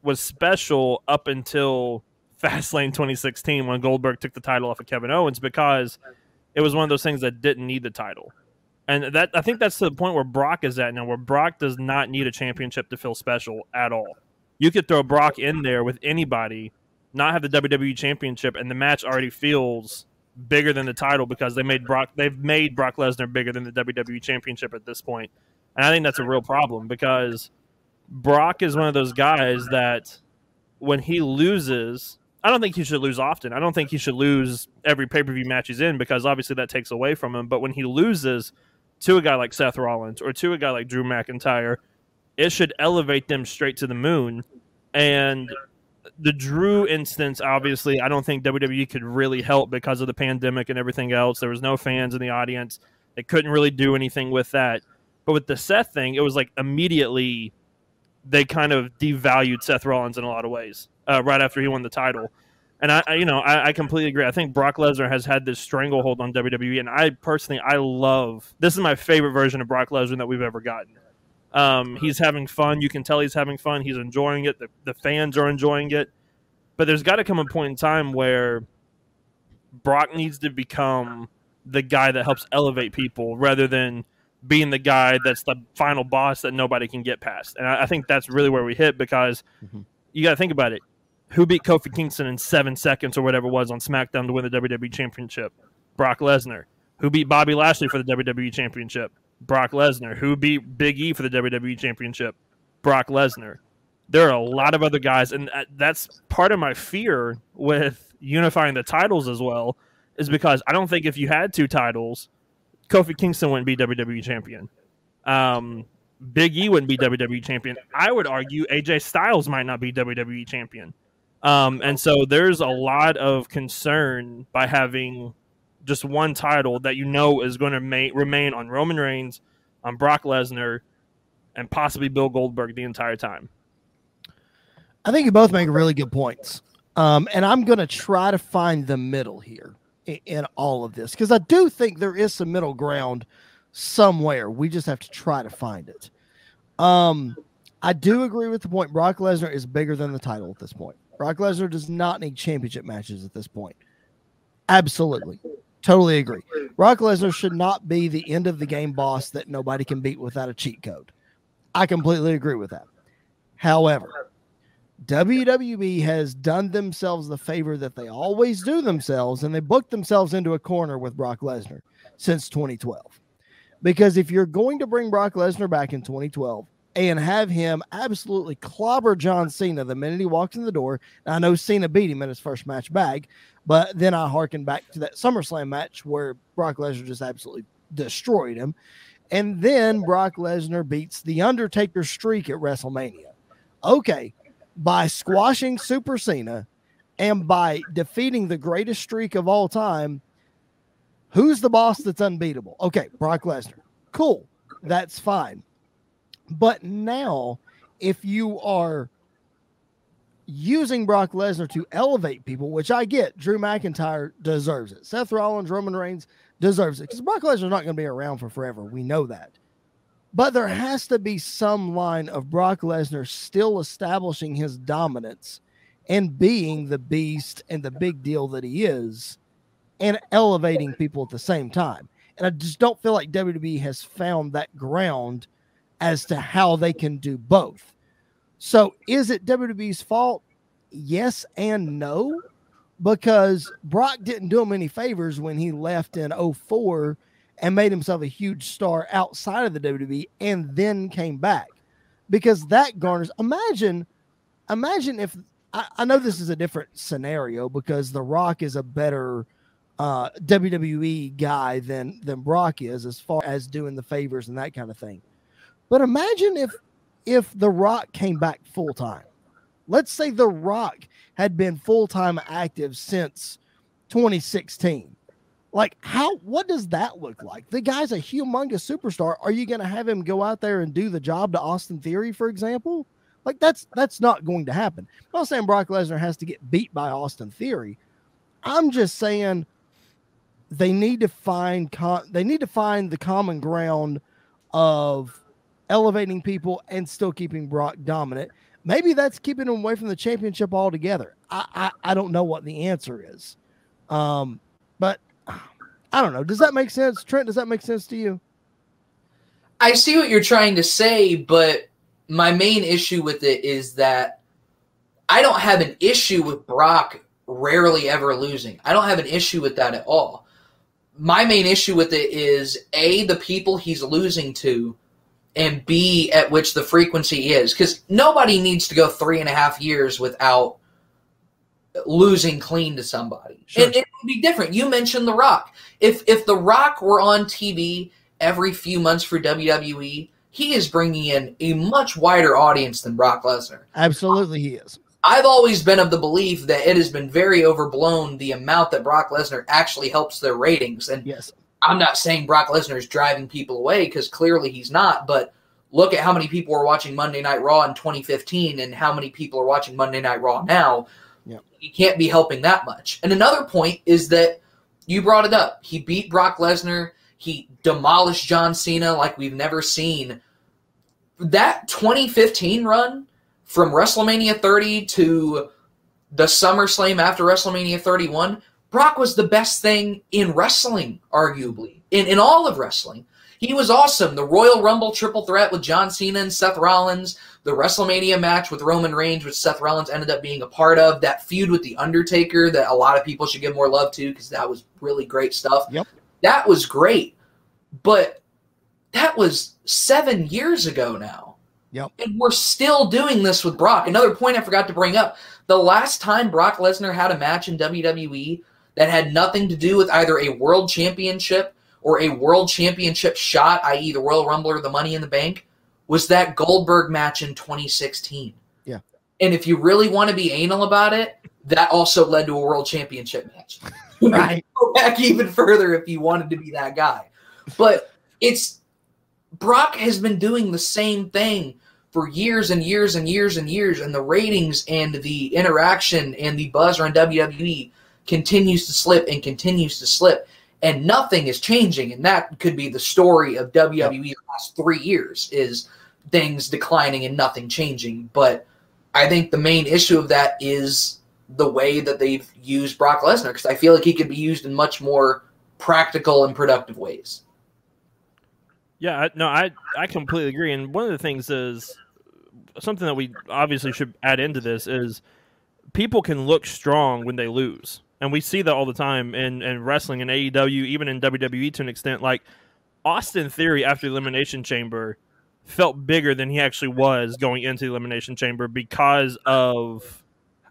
Speaker 2: was special up until Fastlane 2016 when Goldberg took the title off of Kevin Owens because it was one of those things that didn't need the title. And that I think that's the point where Brock is at now, where Brock does not need a championship to feel special at all. You could throw Brock in there with anybody, not have the WWE championship, and the match already feels bigger than the title because they made Brock they've made Brock Lesnar bigger than the WWE championship at this point. And I think that's a real problem because Brock is one of those guys that when he loses, I don't think he should lose often. I don't think he should lose every pay per view match he's in because obviously that takes away from him. But when he loses to a guy like Seth Rollins or to a guy like Drew McIntyre, it should elevate them straight to the moon. And the Drew instance, obviously, I don't think WWE could really help because of the pandemic and everything else. There was no fans in the audience. They couldn't really do anything with that. But with the Seth thing, it was like immediately they kind of devalued Seth Rollins in a lot of ways uh, right after he won the title. And I, I you know, I, I completely agree. I think Brock Lesnar has had this stranglehold on WWE, and I personally, I love. This is my favorite version of Brock Lesnar that we've ever gotten. Um, he's having fun. You can tell he's having fun. He's enjoying it. The, the fans are enjoying it. But there's got to come a point in time where Brock needs to become the guy that helps elevate people rather than being the guy that's the final boss that nobody can get past. And I, I think that's really where we hit because mm-hmm. you got to think about it. Who beat Kofi Kingston in seven seconds or whatever it was on SmackDown to win the WWE Championship? Brock Lesnar. Who beat Bobby Lashley for the WWE Championship? Brock Lesnar. Who beat Big E for the WWE Championship? Brock Lesnar. There are a lot of other guys, and that's part of my fear with unifying the titles as well, is because I don't think if you had two titles, Kofi Kingston wouldn't be WWE champion. Um, Big E wouldn't be WWE champion. I would argue AJ Styles might not be WWE champion. Um, and so there's a lot of concern by having just one title that you know is going to ma- remain on Roman Reigns, on Brock Lesnar, and possibly Bill Goldberg the entire time.
Speaker 1: I think you both make really good points. Um, and I'm going to try to find the middle here in, all of this because I do think there is some middle ground somewhere. We just have to try to find it. Um, I do agree with the point. Brock Lesnar is bigger than the title at this point. Brock Lesnar does not need championship matches at this point. Absolutely. Totally agree. Brock Lesnar should not be the end of the game boss that nobody can beat without a cheat code. I completely agree with that. However, WWE has done themselves the favor that they always do themselves, and they booked themselves into a corner with Brock Lesnar since 2012. Because if you're going to bring Brock Lesnar back in 2012 and have him absolutely clobber John Cena the minute he walks in the door, I know Cena beat him in his first match back, but then I harken back to that SummerSlam match where Brock Lesnar just absolutely destroyed him. And then Brock Lesnar beats The Undertaker streak at WrestleMania. Okay, by squashing Super Cena and by defeating the greatest streak of all time, who's the boss that's unbeatable? Okay, Brock Lesnar. Cool. That's fine. But now, if you are using Brock Lesnar to elevate people, which I get. Drew McIntyre deserves it. Seth Rollins, Roman Reigns deserves it because Brock Lesnar's not going to be around for forever. We know that. But there has to be some line of Brock Lesnar still establishing his dominance and being the beast and the big deal that he is and elevating people at the same time. And I just don't feel like WWE has found that ground as to how they can do both. So is it WWE's fault? Yes and no, because Brock didn't do him any favors when he left in 04 and made himself a huge star outside of the WWE and then came back. Because that garners imagine, imagine if I, I know this is a different scenario because The Rock is a better uh, WWE guy than than Brock is as far as doing the favors and that kind of thing. But imagine if if The Rock came back full time. Let's say The Rock had been full time active since 2016. Like, how, what does that look like? The guy's a humongous superstar. Are you going to have him go out there and do the job to Austin Theory, for example? Like, that's, that's not going to happen. I'm not saying Brock Lesnar has to get beat by Austin Theory. I'm just saying they need to find, con- they need to find the common ground of elevating people and still keeping Brock dominant. Maybe that's keeping him away from the championship altogether. I, I, I don't know what the answer is. Um, but I don't know. Does that make sense? Trent, does that make sense to you?
Speaker 3: I see what you're trying to say, but my main issue with it is that I don't have an issue with Brock rarely ever losing. I don't have an issue with that at all. My main issue with it is A, the people he's losing to and B at which the frequency is. Because nobody needs to go three and a half years without losing clean to somebody. Sure. And it would be different. You mentioned The Rock. If if The Rock were on TV every few months for WWE, he is bringing in a much wider audience than Brock Lesnar.
Speaker 1: Absolutely, he is.
Speaker 3: I've always been of the belief that it has been very overblown the amount that Brock Lesnar actually helps their ratings. And
Speaker 1: yes,
Speaker 3: I'm not saying Brock Lesnar is driving people away because clearly he's not, but look at how many people were watching Monday Night Raw in 2015 and how many people are watching Monday Night Raw now. He can't be helping that much. And another point is that you brought it up. He beat Brock Lesnar. He demolished John Cena like we've never seen. That 2015 run from WrestleMania 30 to the SummerSlam after WrestleMania 31 Brock was the best thing in wrestling, arguably, in, in all of wrestling. He was awesome. The Royal Rumble triple threat with John Cena and Seth Rollins, the WrestleMania match with Roman Reigns, which Seth Rollins ended up being a part of, that feud with The Undertaker that a lot of people should give more love to because that was really great stuff.
Speaker 1: Yep.
Speaker 3: That was great. But that was seven years ago now.
Speaker 1: Yep.
Speaker 3: And we're still doing this with Brock. Another point I forgot to bring up the last time Brock Lesnar had a match in WWE that had nothing to do with either a world championship or a world championship shot, i.e., the Royal Rumble or the Money in the Bank, was that Goldberg match in 2016.
Speaker 1: Yeah.
Speaker 3: And if you really want to be anal about it, that also led to a world championship match.
Speaker 1: Right.
Speaker 3: Go back even further if you wanted to be that guy. But it's Brock has been doing the same thing for years and years and years and years, and the ratings and the interaction and the buzz around WWE continues to slip and continues to slip, and nothing is changing. And that could be the story of WWE the last three years is things declining and nothing changing. But I think the main issue of that is the way that they've used Brock Lesnar because I feel like he could be used in much more practical and productive ways.
Speaker 2: Yeah, no, I I completely agree. And one of the things is something that we obviously should add into this is people can look strong when they lose, and we see that all the time in in wrestling and AEW, even in WWE to an extent. Like Austin Theory after Elimination Chamber felt bigger than he actually was going into the Elimination Chamber because of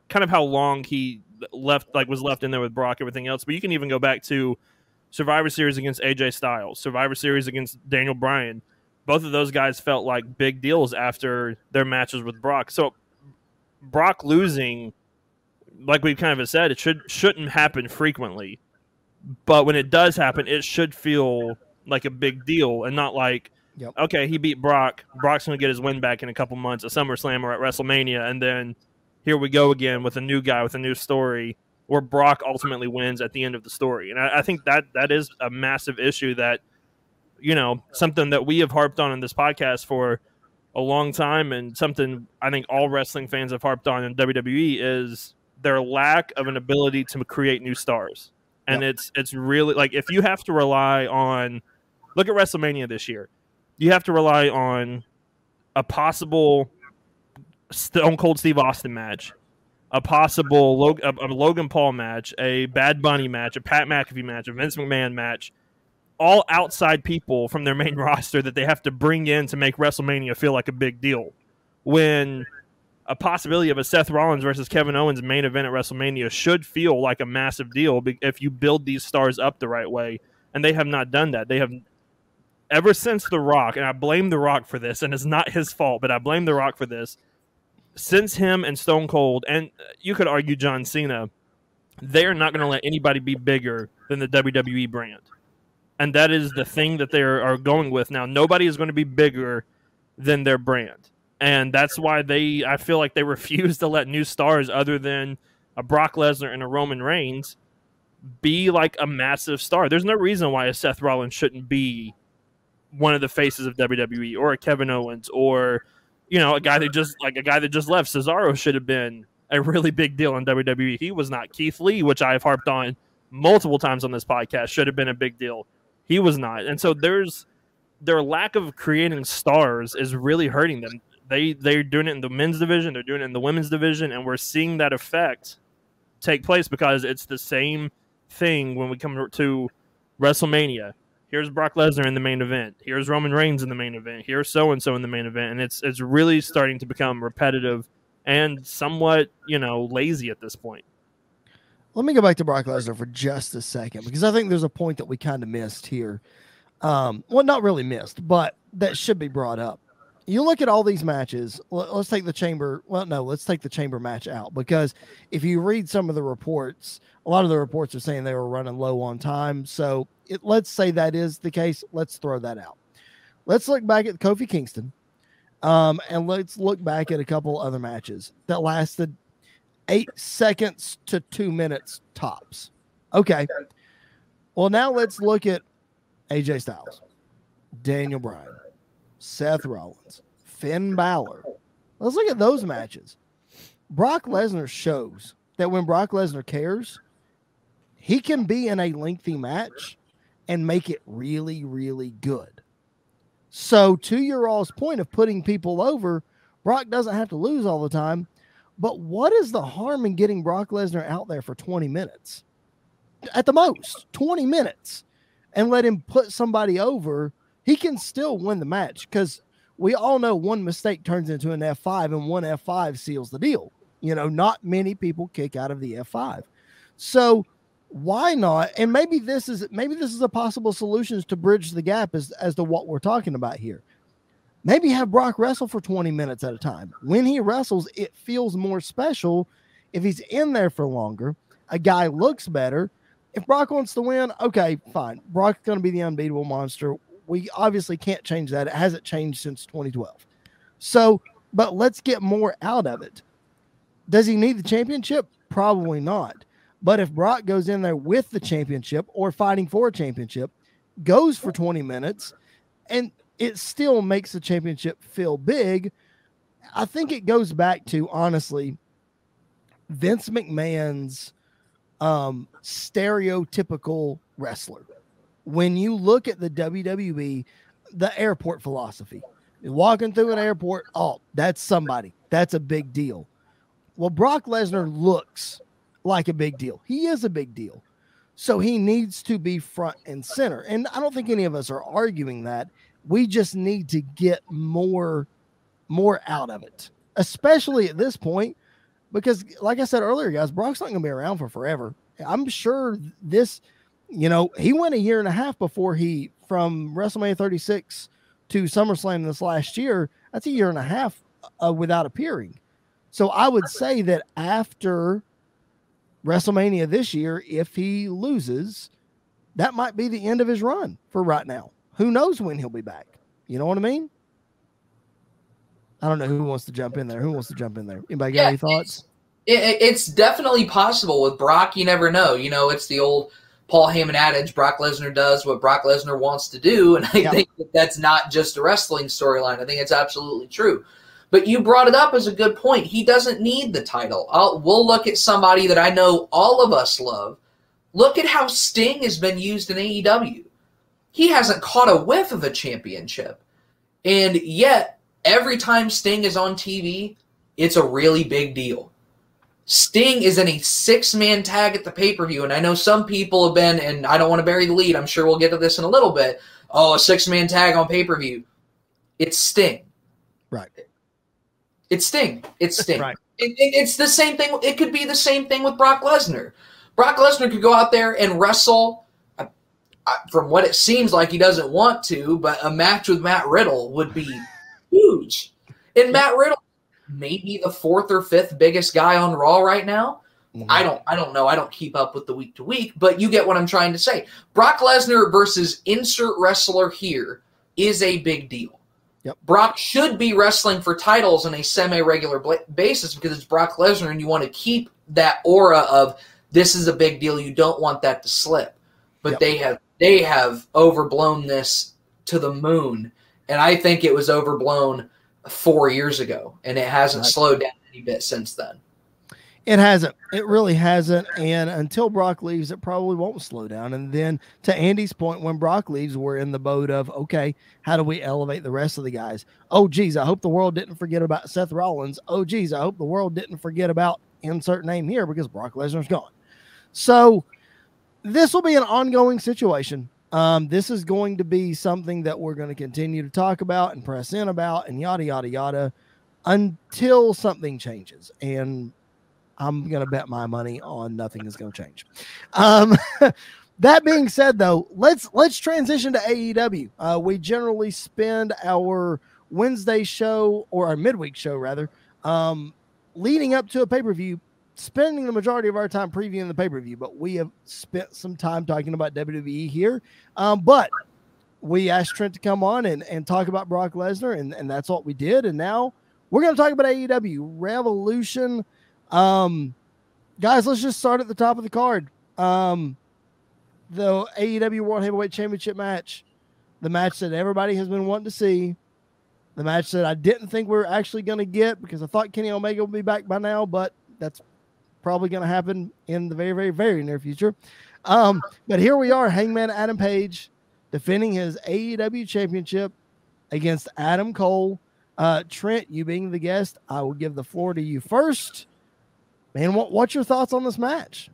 Speaker 2: kind of how long he left, like was left in there with Brock, everything else. But you can even go back to Survivor Series against AJ Styles, Survivor Series against Daniel Bryan. Both of those guys felt like big deals after their matches with Brock. So Brock losing, like we kind of said, it should shouldn't happen frequently. But when it does happen, it should feel like a big deal and not like
Speaker 1: Yep.
Speaker 2: okay, he beat Brock. Brock's going to get his win back in a couple months at SummerSlam or at WrestleMania, and then here we go again with a new guy with a new story where Brock ultimately wins at the end of the story. And I, I think that that is a massive issue that, you know, something that we have harped on in this podcast for a long time and something I think all wrestling fans have harped on in WWE is their lack of an ability to create new stars. And it's it's really like if you have to rely on look at WrestleMania this year. You have to rely on a possible Stone Cold Steve Austin match, a possible Log- a, a Logan Paul match, a Bad Bunny match, a Pat McAfee match, a Vince McMahon match, all outside people from their main roster that they have to bring in to make WrestleMania feel like a big deal. When a possibility of a Seth Rollins versus Kevin Owens main event at WrestleMania should feel like a massive deal if you build these stars up the right way, and they have not done that. They have ever since The Rock, and I blame The Rock for this, and it's not his fault, but I blame The Rock for this. Since him and Stone Cold, and uh, you could argue John Cena, they are not going to let anybody be bigger than the WWE brand. And that is the thing that they are going with now. Nobody is going to be bigger than their brand. And that's why they, I feel like they refuse to let new stars other than a Brock Lesnar and a Roman Reigns be like a massive star. There's no reason why a Seth Rollins shouldn't be one of the faces of WWE or a Kevin Owens or you know a guy that just like a guy that just left Cesaro should have been a really big deal in WWE. He was not Keith Lee, which I've harped on multiple times on this podcast, should have been a big deal. He was not. And so there's their lack of creating stars is really hurting them. They they're doing it in the men's division, they're doing it in the women's division, and we're seeing that effect take place because it's the same thing when we come to WrestleMania. Here's Brock Lesnar in the main event. Here's Roman Reigns in the main event. Here's so and so in the main event, and it's it's really starting to become repetitive and somewhat you know lazy at this point.
Speaker 1: Let me go back to Brock Lesnar for just a second because I think there's a point that we kind of missed here. Um, well, not really missed, but that should be brought up. You look at all these matches. Let's take the chamber. Well, no, let's take the chamber match out because if you read some of the reports, a lot of the reports are saying they were running low on time. So it, let's say that is the case. Let's throw that out. Let's look back at Kofi Kingston, um, and let's look back at a couple other matches that lasted eight seconds to two minutes tops. Okay. Well, now let's look at AJ Styles, Daniel Bryan, Seth Rollins, Finn Balor. Let's look at those matches. Brock Lesnar shows that when Brock Lesnar cares, he can be in a lengthy match and make it really, really good. So, to your all's point of putting people over, Brock doesn't have to lose all the time. But what is the harm in getting Brock Lesnar out there for 20 minutes? At the most, 20 minutes and let him put somebody over. He can still win the match because we all know one mistake turns into an F5 and one F5 seals the deal. You know, not many people kick out of the F5. So, why not? And maybe this is maybe this is a possible solution to bridge the gap as, as to what we're talking about here. Maybe have Brock wrestle for 20 minutes at a time. When he wrestles, it feels more special if he's in there for longer. A guy looks better. If Brock wants to win, okay, fine. Brock's going to be the unbeatable monster. We obviously can't change that. It hasn't changed since 2012. So, but let's get more out of it. Does he need the championship? Probably not. But if Brock goes in there with the championship or fighting for a championship, goes for 20 minutes, and it still makes the championship feel big. I think it goes back to honestly Vince McMahon's um, stereotypical wrestler. When you look at the WWE, the airport philosophy, walking through an airport, oh, that's somebody. That's a big deal. Well, Brock Lesnar looks like a big deal. He is a big deal. So he needs to be front and center. And I don't think any of us are arguing that. We just need to get more more out of it, especially at this point because like I said earlier, guys, Brock's not going to be around for forever. I'm sure this, you know, he went a year and a half before he from WrestleMania 36 to SummerSlam this last year. That's a year and a half uh, without appearing. So I would say that after WrestleMania this year, if he loses, that might be the end of his run for right now. Who knows when he'll be back? You know what I mean? I don't know who wants to jump in there. Who wants to jump in there? Anybody got
Speaker 3: Yeah,
Speaker 1: any thoughts?
Speaker 3: It, it's definitely possible with Brock. You never know. You know, it's the old Paul Heyman adage: Brock Lesnar does what Brock Lesnar wants to do, and I
Speaker 1: Yeah.
Speaker 3: think that that's not just a wrestling storyline. I think it's absolutely true. But you brought it up as a good point. He doesn't need the title. I'll, we'll look at somebody that I know all of us love. Look at how Sting has been used in AEW. He hasn't caught a whiff of a championship, and yet every time Sting is on TV, it's a really big deal. Sting is in a six man tag at the pay per view, and I know some people have been, and I don't want to bury the lead. I'm sure we'll get to this in a little bit. Oh, a six man tag on pay per view. It's Sting.
Speaker 1: Right.
Speaker 3: It's Sting. It's Sting.
Speaker 1: Right.
Speaker 3: It, it- it's the same thing. It could be the same thing with Brock Lesnar. Brock Lesnar could go out there and wrestle. uh, uh, From what it seems like, he doesn't want to, but a match with Matt Riddle would be huge. And Matt Riddle, maybe the fourth or fifth biggest guy on Raw right now.
Speaker 1: Mm-hmm.
Speaker 3: I don't I don't know. I don't keep up with the week to week, but you get what I'm trying to say. Brock Lesnar versus insert wrestler here is a big deal.
Speaker 1: Yep.
Speaker 3: Brock should be wrestling for titles on a semi-regular bla- basis because it's Brock Lesnar and you want to keep that aura of this is a big deal. You don't want that to slip. But
Speaker 1: Yep.
Speaker 3: they have they have overblown this to the moon and I think it was overblown 4 years ago and it hasn't
Speaker 1: Right.
Speaker 3: slowed down any bit since then.
Speaker 1: It hasn't. It really hasn't. And until Brock leaves, it probably won't slow down. And then to Andy's point, when Brock leaves, we're in the boat of okay, how do we elevate the rest of the guys? Oh, geez, I hope the world didn't forget about Seth Rollins. Oh, geez, I hope the world didn't forget about insert name here because Brock Lesnar's gone. So this will be an ongoing situation. Um, this is going to be something that we're going to continue to talk about and press in about and yada yada yada until something changes. And I'm going to bet my money on nothing is going to change. Um, that being said, though, let's let's transition to AEW. Uh, we generally spend our Wednesday show or our midweek show rather, um, leading up to a pay per view, spending the majority of our time previewing the pay per view. But we have spent some time talking about WWE here. Um, but we asked Trent to come on and, and talk about Brock Lesnar, and, and that's what we did. And now we're going to talk about AEW Revolution. Um, guys, let's just start at the top of the card. Um, the AEW World Heavyweight Championship match, the match that everybody has been wanting to see, the match that I didn't think we were actually going to get because I thought Kenny Omega would be back by now, but that's probably going to happen in the very, very, very near future. Um, but here we are, Hangman Adam Page defending his AEW championship against Adam Cole. Uh, Trent, you being the guest, I will give the floor to you first. Man, what, what's your thoughts on this match?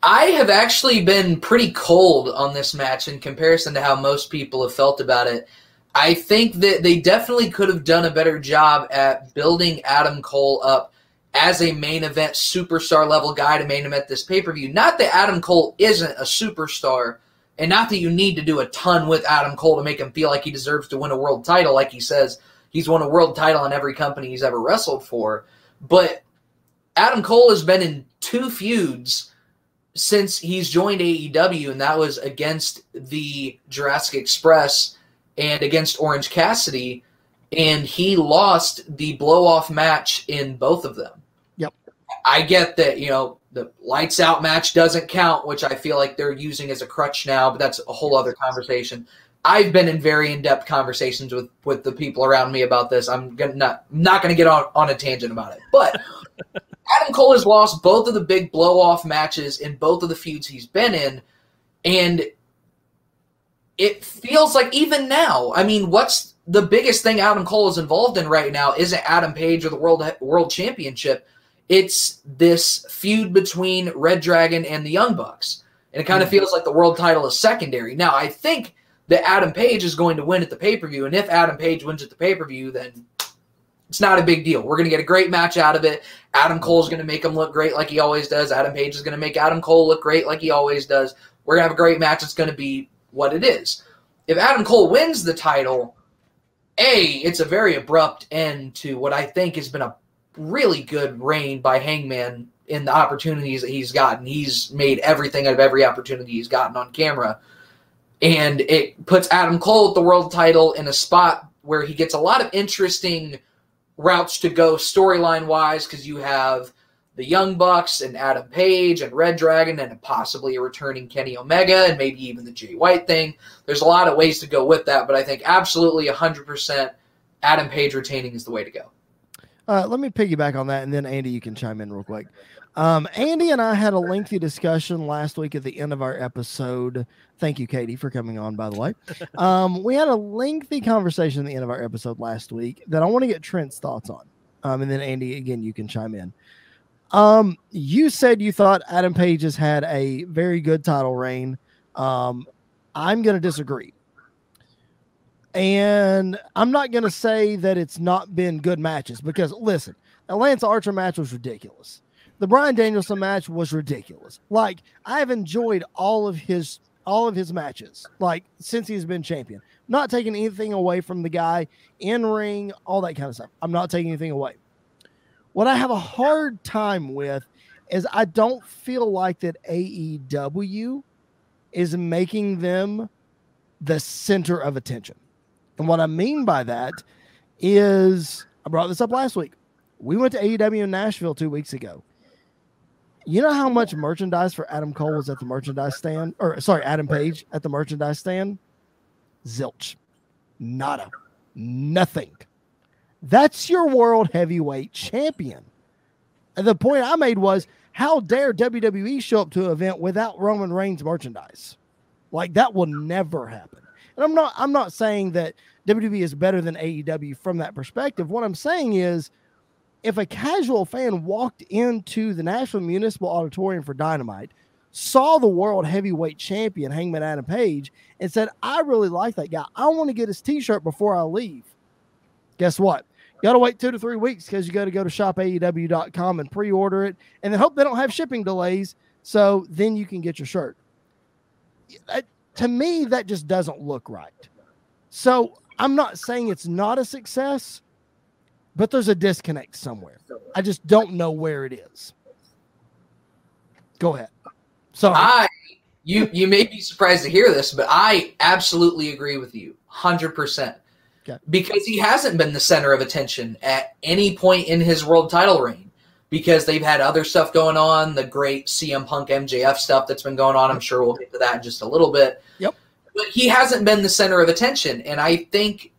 Speaker 3: I have actually been pretty cold on this match in comparison to how most people have felt about it. I think that they definitely could have done a better job at building Adam Cole up as a main event superstar level guy to main event this pay per view. Not that Adam Cole isn't a superstar, and not that you need to do a ton with Adam Cole to make him feel like he deserves to win a world title, like he says he's won a world title in every company he's ever wrestled for. But Adam Cole has been in two feuds since he's joined AEW, and that was against the Jurassic Express and against Orange Cassidy, and he lost the blow off match in both of them.
Speaker 1: Yep.
Speaker 3: I get that, you know, the lights out match doesn't count, which I feel like they're using as a crutch now, but that's a whole other conversation. I've been in very in-depth conversations with with the people around me about this. I'm gonna not not gonna get on, on a tangent about it. But Adam Cole has lost both of the big blow off matches in both of the feuds he's been in, and it feels like even now, I mean, what's the biggest thing Adam Cole is involved in right now isn't Adam Page or the World World Championship. It's this feud between Red Dragon and the Young Bucks. And it kind of mm-hmm. feels like the world title is secondary. Now, I think that Adam Page is going to win at the pay per view. And if Adam Page wins at the pay per view, then it's not a big deal. We're going to get a great match out of it. Adam Cole's going to make him look great like he always does. Adam Page is going to make Adam Cole look great like he always does. We're going to have a great match. It's going to be what it is. If Adam Cole wins the title, A, it's a very abrupt end to what I think has been a really good reign by Hangman in the opportunities that he's gotten. He's made everything out of every opportunity he's gotten on camera. And it puts Adam Cole at the world title in a spot where he gets a lot of interesting routes to go storyline wise because you have the Young Bucks and Adam Page and Red Dragon and possibly a returning Kenny Omega and maybe even the Jay White thing. There's a lot of ways to go with that, but I think absolutely 100% Adam Page retaining is the way to go.
Speaker 1: Uh, let me piggyback on that, and then Andy, you can chime in real quick. Um, Andy and I had a lengthy discussion last week at the end of our episode. Thank you, Katie, for coming on, by the way. Um, we had a lengthy conversation at the end of our episode last week that I want to get Trent's thoughts on. Um, and then, Andy, again, you can chime in. Um, you said you thought Adam Page has had a very good title reign. Um, I'm going to disagree. And I'm not going to say that it's not been good matches because, listen, the Lance Archer match was ridiculous the Bryan Danielson match was ridiculous. Like I've enjoyed all of his all of his matches, like since he's been champion. Not taking anything away from the guy in ring, all that kind of stuff. I'm not taking anything away. What I have a hard time with is I don't feel like that AEW is making them the center of attention. And what I mean by that is I brought this up last week. We went to AEW in Nashville two weeks ago. You know how much merchandise for Adam Cole was at the merchandise stand, or sorry, Adam Page at the merchandise stand? Zilch, nada, nothing. That's your world heavyweight champion. And the point I made was, how dare WWE show up to an event without Roman Reigns merchandise? Like that will never happen. And I'm not I'm not saying that WWE is better than AEW from that perspective. What I'm saying is if a casual fan walked into the Nashville Municipal Auditorium for Dynamite, saw the world heavyweight champion Hangman Adam Page, and said, I really like that guy. I want to get his t shirt before I leave. Guess what? You got to wait two to three weeks because you got to go to shopaew.com and pre order it and then hope they don't have shipping delays. So then you can get your shirt. That, to me, that just doesn't look right. So I'm not saying it's not a success but there's a disconnect somewhere. I just don't know where it is. Go ahead. Sorry.
Speaker 3: I you you may be surprised to hear this, but I absolutely agree with you, hundred percent. Because he hasn't been the center of attention at any point in his world title reign. Because they've had other stuff going on, the great CM Punk MJF stuff that's been going on. I'm sure we'll get to that in just a little bit.
Speaker 1: Yep.
Speaker 3: But he hasn't been the center of attention, and I think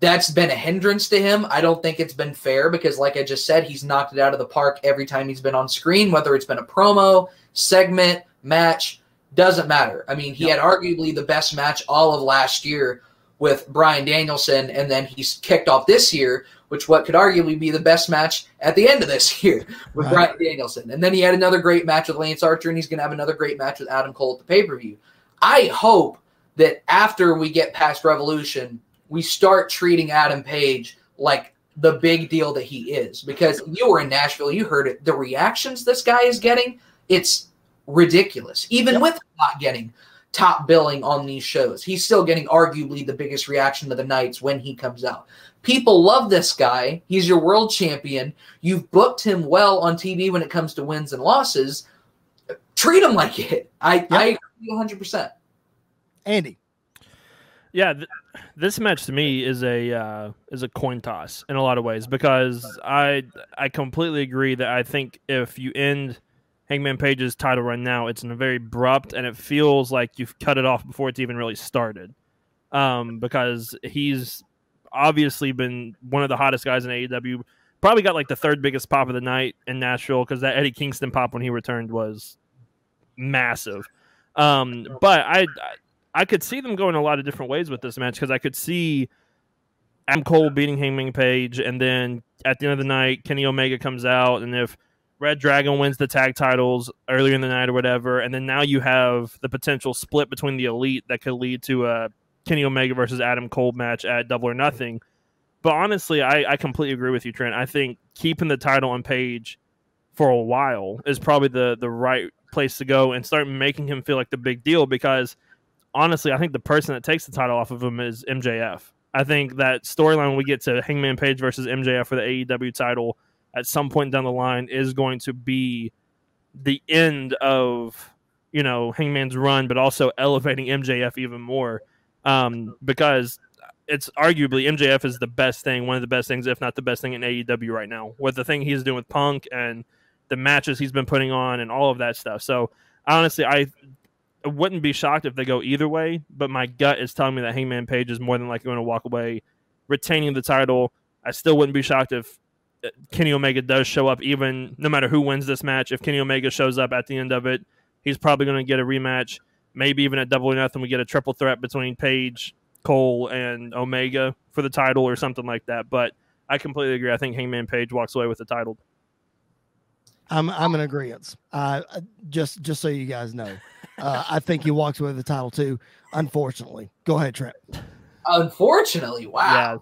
Speaker 3: that's been a hindrance to him. I don't think it's been fair because, like I just said, he's knocked it out of the park every time he's been on screen, whether it's been a promo, segment, match, doesn't matter. I mean, he yep. had arguably the best match all of last year with Bryan Danielson, and then he's kicked off this year, which what could arguably be the best match at the end of this year with right. Bryan Danielson. And then he had another great match with Lance Archer, and he's going to have another great match with Adam Cole at the pay per view. I hope that after we get past Revolution, we start treating Adam Page like the big deal that he is. Because you were in Nashville, you heard it. The reactions this guy is getting, it's ridiculous. Even yep. with not getting top billing on these shows, he's still getting arguably the biggest reaction of the nights when he comes out. People love this guy. He's your world champion. You've booked him well on TV when it comes to wins and losses. Treat him like it. I, yep. I agree 100%.
Speaker 1: Andy.
Speaker 2: Yeah, th- this match to me is a uh, is a coin toss in a lot of ways because I I completely agree that I think if you end Hangman Page's title run now, it's in a very abrupt and it feels like you've cut it off before it's even really started. Um, because he's obviously been one of the hottest guys in AEW. Probably got like the third biggest pop of the night in Nashville because that Eddie Kingston pop when he returned was massive. Um, but I I could see them going a lot of different ways with this match because I could see Adam Cole beating Hangman Page, and then at the end of the night, Kenny Omega comes out, and if Red Dragon wins the tag titles earlier in the night or whatever, and then now you have the potential split between the elite that could lead to a Kenny Omega versus Adam Cole match at Double or Nothing. But honestly, I, I completely agree with you, Trent. I think keeping the title on Page for a while is probably the the right place to go and start making him feel like the big deal because honestly, I think the person that takes the title off of him is MJF. I think that storyline when we get to Hangman Page versus MJF for the AEW title at some point down the line is going to be the end of you know Hangman's run, but also elevating MJF even more um, because it's arguably MJF is the best thing, one of the best things, if not the best thing in AEW right now. With the thing he's doing with Punk and the matches he's been putting on and all of that stuff. So honestly, I I wouldn't be shocked if they go either way, but my gut is telling me that Hangman Page is more than likely going to walk away retaining the title. I still wouldn't be shocked if uh, Kenny Omega does show up, even no matter who wins this match. If Kenny Omega shows up at the end of it, he's probably going to get a rematch. Maybe even at Double or Nothing, we get a triple threat between Page, Cole, and Omega for the title or something like that. But I completely agree. I think Hangman Page walks away with the title.
Speaker 1: I'm I'm in agreement. Uh, just just so you guys know, uh, I think he walks away with the title too. Unfortunately, go ahead, Trent.
Speaker 3: Unfortunately, wow. Yeah.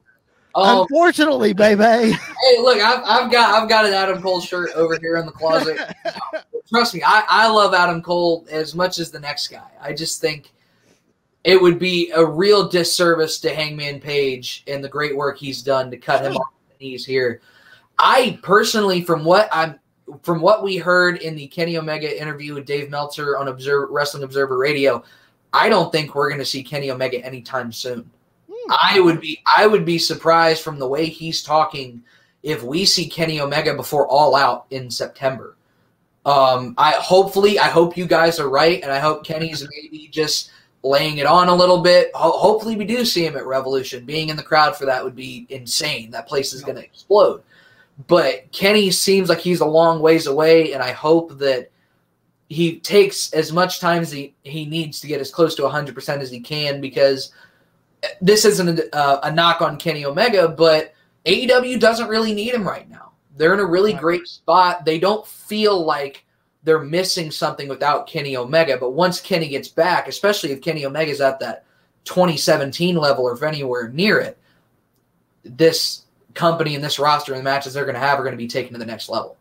Speaker 1: Um, Unfortunately, baby.
Speaker 3: Hey, look, I've, I've got I've got an Adam Cole shirt over here in the closet. Trust me, I, I love Adam Cole as much as the next guy. I just think it would be a real disservice to Hangman Page and the great work he's done to cut him off the knees here. I personally, from what I'm from what we heard in the Kenny Omega interview with Dave Meltzer on Observer, Wrestling Observer Radio, I don't think we're going to see Kenny Omega anytime soon. Hmm. I would be I would be surprised from the way he's talking if we see Kenny Omega before All Out in September. Um, I hopefully I hope you guys are right, and I hope Kenny's maybe just laying it on a little bit. Ho- hopefully, we do see him at Revolution. Being in the crowd for that would be insane. That place is going to explode. But Kenny seems like he's a long ways away, and I hope that he takes as much time as he, he needs to get as close to 100% as he can because this isn't a, uh, a knock on Kenny Omega, but AEW doesn't really need him right now. They're in a really great spot. They don't feel like they're missing something without Kenny Omega. But once Kenny gets back, especially if Kenny Omega's at that 2017 level or if anywhere near it, this company and this roster and the matches they're going to have are going to be taken to the next level.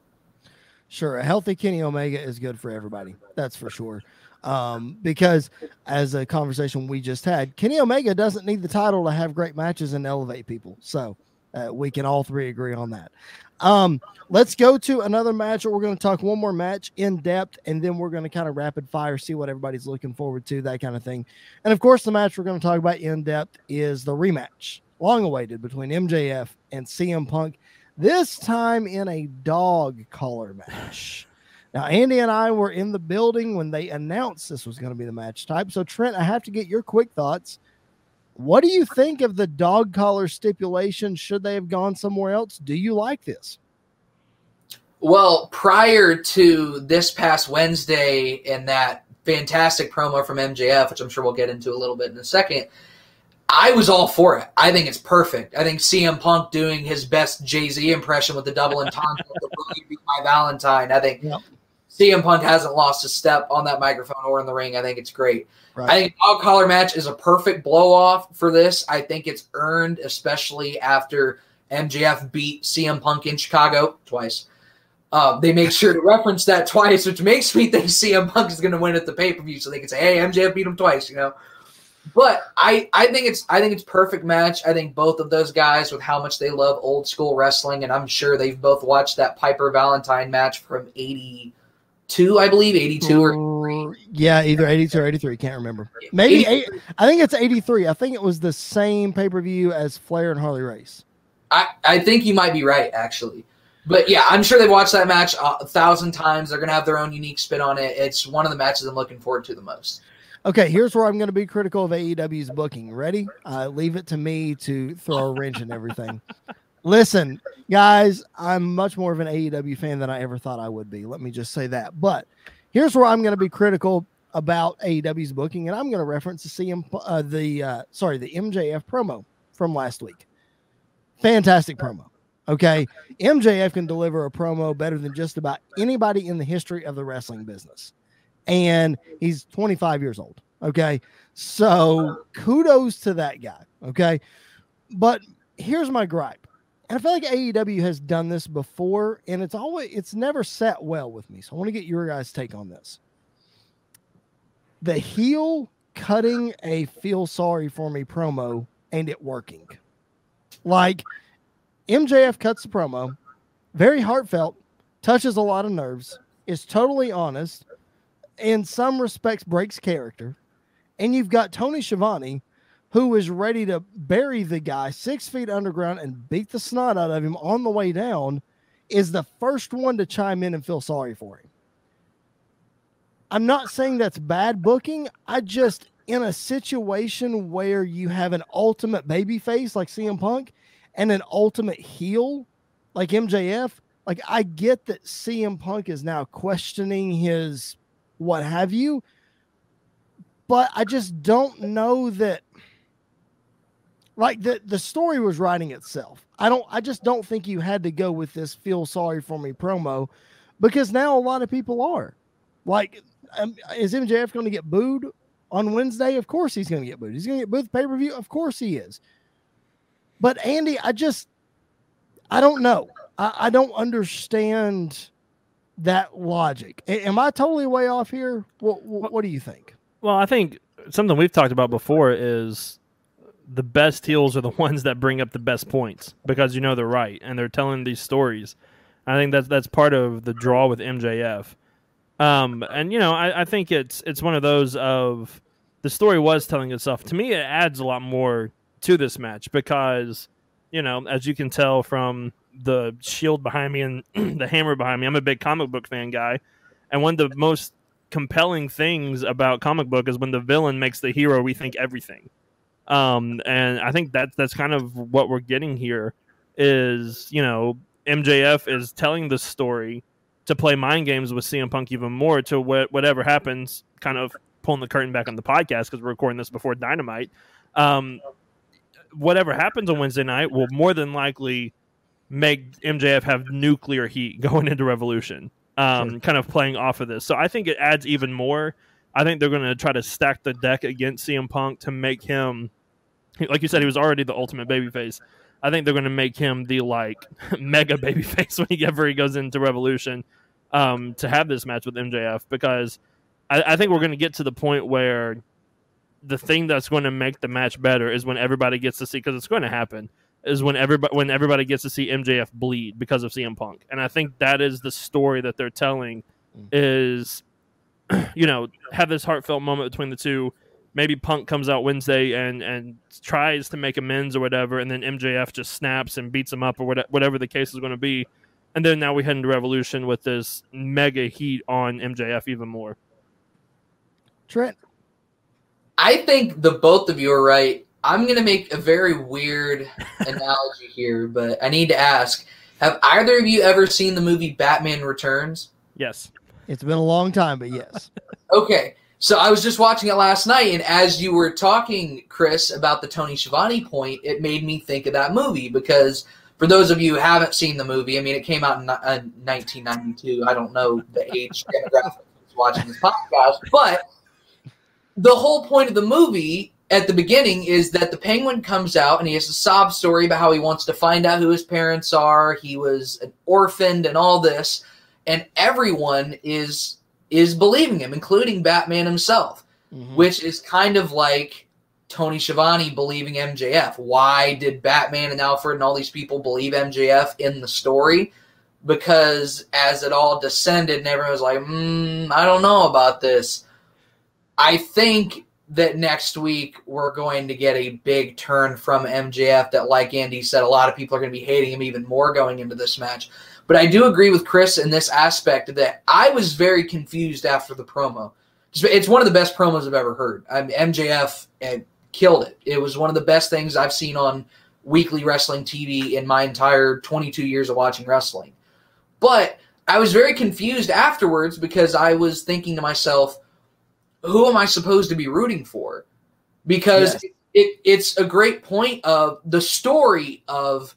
Speaker 1: Sure, a healthy Kenny Omega is good for everybody. That's for sure. Um, because as a conversation we just had, Kenny Omega doesn't need the title to have great matches and elevate people. So uh, we can all three agree on that. Um, let's go to another match. Where we're going to talk one more match in depth, and then we're going to kind of rapid fire, see what everybody's looking forward to, that kind of thing. And of course, the match we're going to talk about in depth is the rematch long awaited between MJF and CM Punk, this time in a dog collar match. Now, Andy and I were in the building when they announced this was going to be the match type. So, Trent, I have to get your quick thoughts. What do you think of the dog collar stipulation? Should they have gone somewhere else? Do you like this?
Speaker 3: Well, prior to this past Wednesday and that fantastic promo from MJF, which I'm sure we'll get into a little bit in a second, I was all for it. I think it's perfect. I think CM Punk doing his best Jay Z impression with the double entendre, be my Valentine. I think yep. CM Punk hasn't lost a step on that microphone or in the ring. I think it's great. Right. I think dog collar match is a perfect blow off for this. I think it's earned, especially after MJF beat CM Punk in Chicago twice. Uh, they make sure to reference that twice, which makes me think CM Punk is going to win at the pay per view, so they can say, "Hey, MJF beat him twice," you know. But I, I think it's I think it's perfect match. I think both of those guys with how much they love old school wrestling, and I'm sure they've both watched that Piper Valentine match from '82, I believe, '82 or
Speaker 1: yeah, either '82 or '83. Can't remember. Maybe eight, I think it's '83. I think it was the same pay per view as Flair and Harley Race.
Speaker 3: I I think you might be right actually. But yeah, I'm sure they've watched that match a thousand times. They're gonna have their own unique spin on it. It's one of the matches I'm looking forward to the most.
Speaker 1: Okay, here's where I'm going to be critical of AEW's booking. Ready? Uh, leave it to me to throw a wrench in everything. Listen, guys, I'm much more of an AEW fan than I ever thought I would be. Let me just say that. But here's where I'm going to be critical about AEW's booking, and I'm going to reference the CM, uh, the uh, sorry, the MJF promo from last week. Fantastic promo. Okay, MJF can deliver a promo better than just about anybody in the history of the wrestling business and he's 25 years old. Okay. So kudos to that guy. Okay. But here's my gripe. And I feel like AEW has done this before, and it's always it's never sat well with me. So I want to get your guys' take on this. The heel cutting a feel sorry for me promo and it working. Like MJF cuts the promo, very heartfelt, touches a lot of nerves, is totally honest, in some respects breaks character. And you've got Tony Schiavone, who is ready to bury the guy six feet underground and beat the snot out of him on the way down, is the first one to chime in and feel sorry for him. I'm not saying that's bad booking. I just, in a situation where you have an ultimate baby face like CM Punk and an ultimate heel like MJF, like I get that CM Punk is now questioning his what have you. But I just don't know that like the the story was writing itself. I don't I just don't think you had to go with this feel sorry for me promo because now a lot of people are. Like um, is MJF going to get booed on Wednesday? Of course he's going to get booed. He's going to get booed pay-per-view? Of course he is. But Andy, I just I don't know. I, I don't understand that logic. Am I totally way off here? What, what, what do you think?
Speaker 2: Well, I think something we've talked about before is the best heels are the ones that bring up the best points because you know they're right and they're telling these stories. I think that's that's part of the draw with MJF. Um, and you know, I, I think it's it's one of those of the story was telling itself. To me, it adds a lot more to this match because you know, as you can tell from the shield behind me and the hammer behind me. I'm a big comic book fan guy, and one of the most compelling things about comic book is when the villain makes the hero rethink everything. Um, and I think that that's kind of what we're getting here. Is you know MJF is telling the story to play mind games with CM Punk even more to wh- whatever happens, kind of pulling the curtain back on the podcast because we're recording this before Dynamite. Um, whatever happens on Wednesday night will more than likely make MJF have nuclear heat going into Revolution, um, sure. kind of playing off of this. So I think it adds even more. I think they're going to try to stack the deck against CM Punk to make him, like you said, he was already the ultimate babyface. I think they're going to make him the like mega babyface whenever he goes into Revolution um, to have this match with MJF because I, I think we're going to get to the point where the thing that's going to make the match better is when everybody gets to see because it's going to happen is when everybody when everybody gets to see MJF bleed because of CM Punk, and I think that is the story that they're telling. Mm. Is you know have this heartfelt moment between the two. Maybe Punk comes out Wednesday and and tries to make amends or whatever, and then MJF just snaps and beats him up or whatever the case is going to be, and then now we head into Revolution with this mega heat on MJF even more.
Speaker 1: Trent,
Speaker 3: I think the both of you are right I'm going to make a very weird analogy here, but I need to ask Have either of you ever seen the movie Batman Returns?
Speaker 2: Yes.
Speaker 1: It's been a long time, but yes.
Speaker 3: Okay. So I was just watching it last night, and as you were talking, Chris, about the Tony Schiavone point, it made me think of that movie because for those of you who haven't seen the movie, I mean, it came out in uh, 1992. I don't know the age demographic watching this podcast, but the whole point of the movie at the beginning is that the penguin comes out and he has a sob story about how he wants to find out who his parents are. He was an orphaned and all this, and everyone is is believing him, including Batman himself,
Speaker 1: Mhm.
Speaker 3: which is kind of like Tony Schiavone believing MJF. Why did Batman and Alfred and all these people believe MJF in the story? Because as it all descended and everyone was like, mm, I don't know about this. I think that next week we're going to get a big turn from MJF that, like Andy said, a lot of people are going to be hating him even more going into this match. But I do agree with Chris in this aspect that I was very confused after the promo. It's one of the best promos I've ever heard. I mean, MJF uh, killed it. It was one of the best things I've seen on weekly wrestling TV in my entire 22 years of watching wrestling. But I was very confused afterwards because I was thinking to myself, who am I supposed to be rooting for? Because
Speaker 1: Yes.
Speaker 3: it, it's a great point of the story of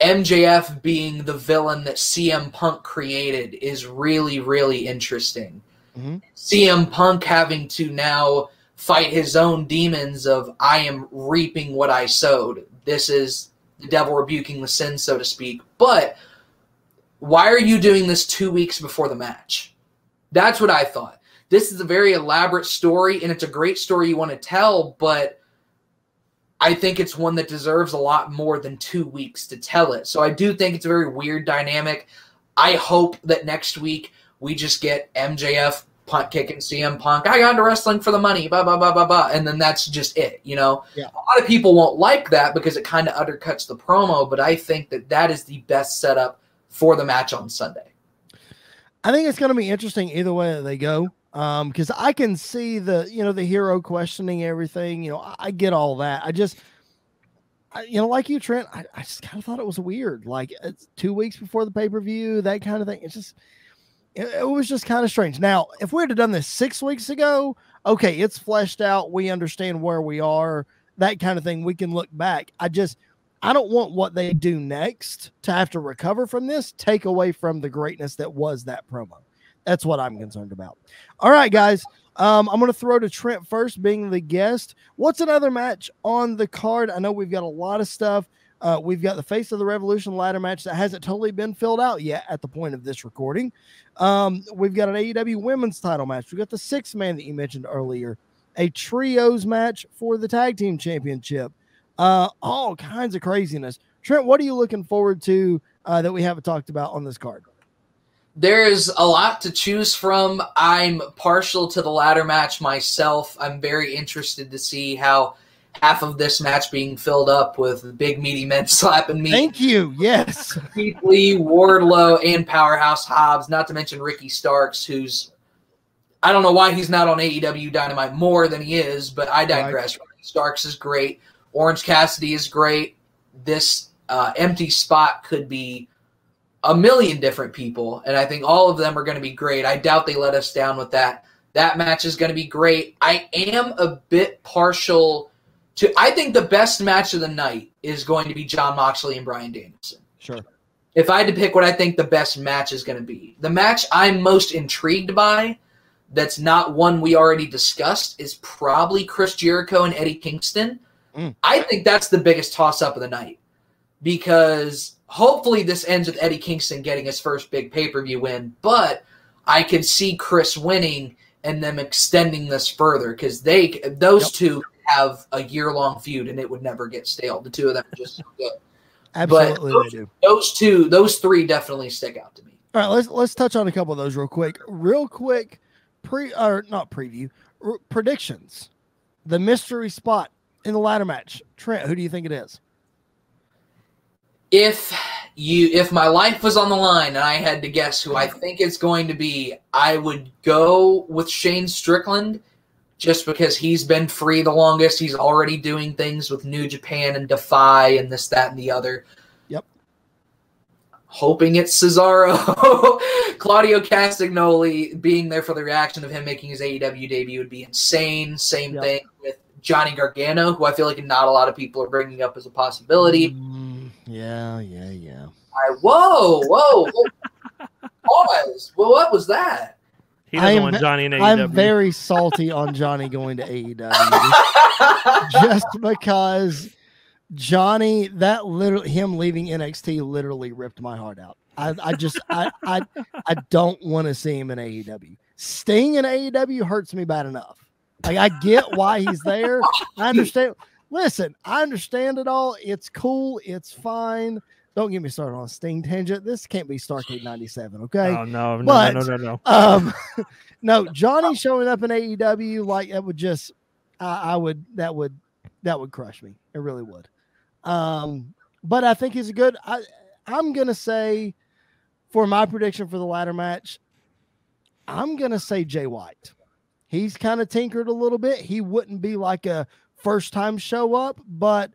Speaker 3: MJF being the villain that CM Punk created is really, really interesting.
Speaker 1: Mhm.
Speaker 3: CM Punk having to now fight his own demons of I am reaping what I sowed. This is the devil rebuking the sin, so to speak. But why are you doing this two weeks before the match? That's what I thought. This is a very elaborate story, and it's a great story you want to tell, but I think it's one that deserves a lot more than two weeks to tell it. So I do think it's a very weird dynamic. I hope that next week we just get MJF punt kicking CM Punk. I got into wrestling for the money, blah blah blah blah blah, and then that's just it. You know,
Speaker 1: Yeah.
Speaker 3: a lot of people won't like that because it kind of undercuts the promo. But I think that that is the best setup for the match on Sunday.
Speaker 1: I think it's going to be interesting either way that they go. Um, because I can see the you know the hero questioning everything. You know, I, I get all that. I just, I, you know, like you, Trent. I, I just kind of thought it was weird. Like it's two weeks before the pay per view, that kind of thing. It's just, it, it was just kind of strange. Now, if we had done this six weeks ago, okay, it's fleshed out. We understand where we are. That kind of thing. We can look back. I just. I don't want what they do next to have to recover from this, take away from the greatness that was that promo. That's what I'm concerned about. All right, guys. Um, I'm going to throw to Trent first, being the guest. What's another match on the card? I know we've got a lot of stuff. Uh, we've got the Face of the Revolution ladder match that hasn't totally been filled out yet at the point of this recording. Um, we've got an AEW women's title match. We've got the six man that you mentioned earlier, a trios match for the tag team championship. Uh, all kinds of craziness. Trent, what are you looking forward to uh, that we haven't talked about on this card?
Speaker 3: There's a lot to choose from. I'm partial to the ladder match myself. I'm very interested to see how half of this match being filled up with big meaty men slapping me.
Speaker 1: Thank you. Yes.
Speaker 3: Keith Lee, Wardlow, and Powerhouse Hobbs, not to mention Ricky Starks, who's I don't know why he's not on AEW Dynamite more than he is, but I digress. Ricky Starks is great. Orange Cassidy is great. This uh, empty spot could be a million different people, and I think all of them are going to be great. I doubt they let us down with that. That match is going to be great. I am a bit partial to. I think the best match of the night is going to be Jon Moxley and Bryan Danielson
Speaker 1: Sure.
Speaker 3: if I had to pick what I think the best match is going to be, the match I'm most intrigued by, that's not one we already discussed, is probably Chris Jericho and Eddie Kingston.
Speaker 1: Mm.
Speaker 3: I think that's the biggest toss up of the night because hopefully this ends with Eddie Kingston getting his first big pay per view win, but I can see Chris winning and them extending this further because they those
Speaker 1: Yep.
Speaker 3: two have a year long feud and it would never get stale. The two of them are just so good.
Speaker 1: Absolutely,
Speaker 3: But-
Speaker 1: they do.
Speaker 3: Those two, those three definitely stick out to me.
Speaker 1: All right, let's let's touch on a couple of those real quick. Real quick, pre or not preview r- predictions. The mystery spot in the ladder match. Trent, who do you think it is?
Speaker 3: If you, if my life was on the line and I had to guess who I think it's going to be, I would go with Shane Strickland, just because he's been free the longest. He's already doing things with New Japan and Defy and this, that, and the other.
Speaker 1: Yep.
Speaker 3: Hoping it's Cesaro. Claudio Castagnoli being there for the reaction of him making his AEW debut would be insane. Same
Speaker 1: Yep.
Speaker 3: thing with Johnny Gargano, who I feel like not a lot of people are bringing up as a possibility.
Speaker 1: Mm, yeah, yeah, yeah.
Speaker 3: I, whoa, whoa, whoa. pause. Well, what was that?
Speaker 2: He
Speaker 1: I
Speaker 2: doesn't
Speaker 1: am
Speaker 2: want Johnny in AEW.
Speaker 1: I'm very salty on Johnny going to AEW just because Johnny, that literally him leaving NXT literally ripped my heart out. I, I just I I I don't want to see him in AEW. Sting in AEW hurts me bad enough. Like I get why he's there. I understand. Listen, I understand it all. It's cool. It's fine. Don't get me started on a Sting tangent. This can't be Starcade 97, okay?
Speaker 2: Oh no, no,
Speaker 1: But-
Speaker 2: no, no, no, no.
Speaker 1: Um, no, Johnny showing up in AEW like that would just, I, I would that would that would crush me. It really would. Um, but I think he's a good. I I'm gonna say for my prediction for the ladder match, I'm gonna say Jay White. He's kind of tinkered a little bit. He wouldn't be like a first time show up, but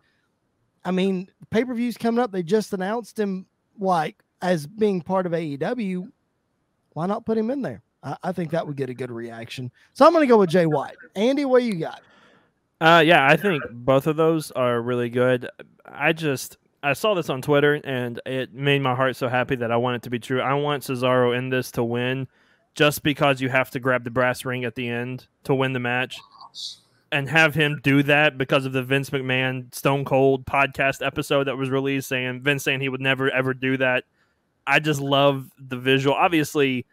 Speaker 1: I mean, pay per views coming up. They just announced him like as being part of AEW why not put him in there? I, I think that would get a good reaction. So I'm going to go with Jay White. Andy, what you got?
Speaker 2: Uh, yeah, I think both of those are really good. I just I saw this on Twitter and it made my heart so happy that I want it to be true. I want Cesaro in this to win, just because you have to grab the brass ring at the end to win the match, and have him do that because of the Vince McMahon Stone Cold podcast episode that was released, saying Vince saying he would never ever do that. I just love the visual. Obviously,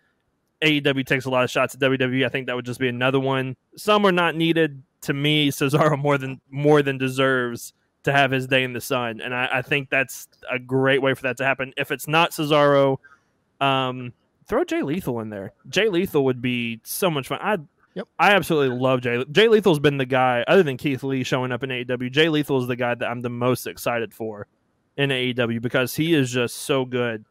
Speaker 2: AEW takes a lot of shots at WWE. I think that would just be another one. Some are not needed. To me, Cesaro more than more than deserves to have his day in the sun, and I, I think that's a great way for that to happen. If it's not Cesaro, um, throw Jay Lethal in there. Jay Lethal would be so much fun. I
Speaker 1: Yep.
Speaker 2: I absolutely love Jay. Jay Lethal's been the guy, other than Keith Lee showing up in AEW. Jay Lethal is the guy that I'm the most excited for in AEW because he is just so good.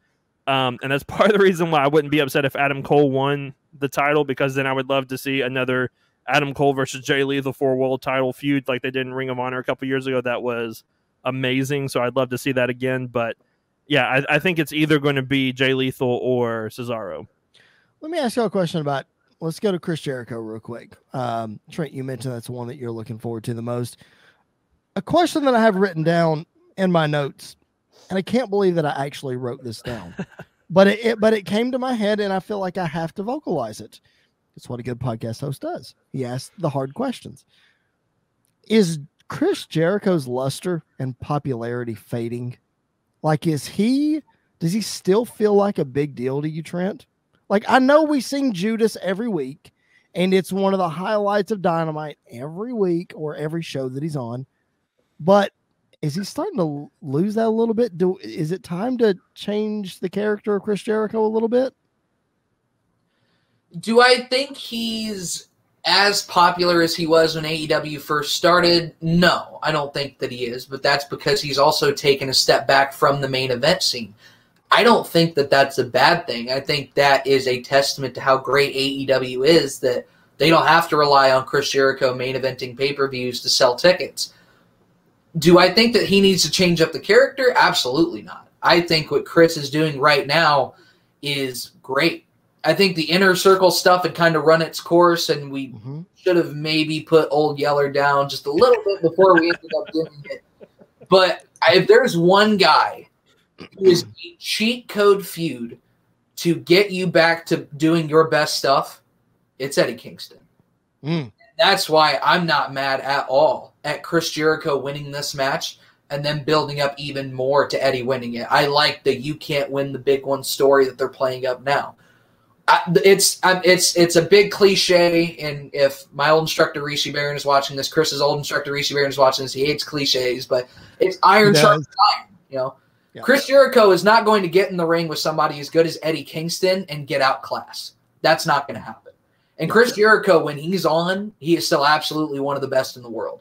Speaker 2: Um, and that's part of the reason why I wouldn't be upset if Adam Cole won the title because then I would love to see another Adam Cole versus Jay Lethal for world title feud like they did in Ring of Honor a couple years ago. That was amazing. So I'd love to see that again. But yeah, I, I think it's either going to be Jay Lethal or Cesaro.
Speaker 1: Let me ask you a question about. Let's go to Chris Jericho real quick. Um, Trent, you mentioned that's one that you're looking forward to the most. A question that I have written down in my notes, and I can't believe that I actually wrote this down, but it, it but it came to my head, and I feel like I have to vocalize it. It's what a good podcast host does. He asks the hard questions. Is Chris Jericho's luster and popularity fading? Like, is he? Does he still feel like a big deal to you, Trent? Like, I know we sing Judas every week, and it's one of the highlights of Dynamite every week or every show that he's on. But is he starting to lose that a little bit? Do is it time to change the character of Chris Jericho a little bit?
Speaker 3: Do I think he's as popular as he was when AEW first started? No, I don't think that he is, but that's because he's also taken a step back from the main event scene. I don't think that that's a bad thing. I think that is a testament to how great AEW is that they don't have to rely on Chris Jericho main eventing pay per views to sell tickets. Do I think that he needs to change up the character? Absolutely not. I think what Chris is doing right now is great. I think the inner circle stuff had kind of run its course, and we
Speaker 1: Mm-hmm.
Speaker 3: should have maybe put Old Yeller down just a little bit before we ended up doing it. But if there's one guy is a cheat code feud to get you back to doing your best stuff, it's Eddie Kingston.
Speaker 1: Mm.
Speaker 3: That's why I'm not mad at all at Chris Jericho winning this match and then building up even more to Eddie winning it. I like the you can't win the big one story that they're playing up now. I, it's I, it's it's a big cliche, and if my old instructor Rishi Barron is watching this, Chris's old instructor Rishi Barron is watching this. He hates cliches, but it's iron sharpens iron. You know,
Speaker 1: Yeah.
Speaker 3: Chris Jericho is not going to get in the ring with somebody as good as Eddie Kingston and get outclassed. That's not going to happen. And Chris Jericho, when he's on, he is still absolutely one of the best in the world.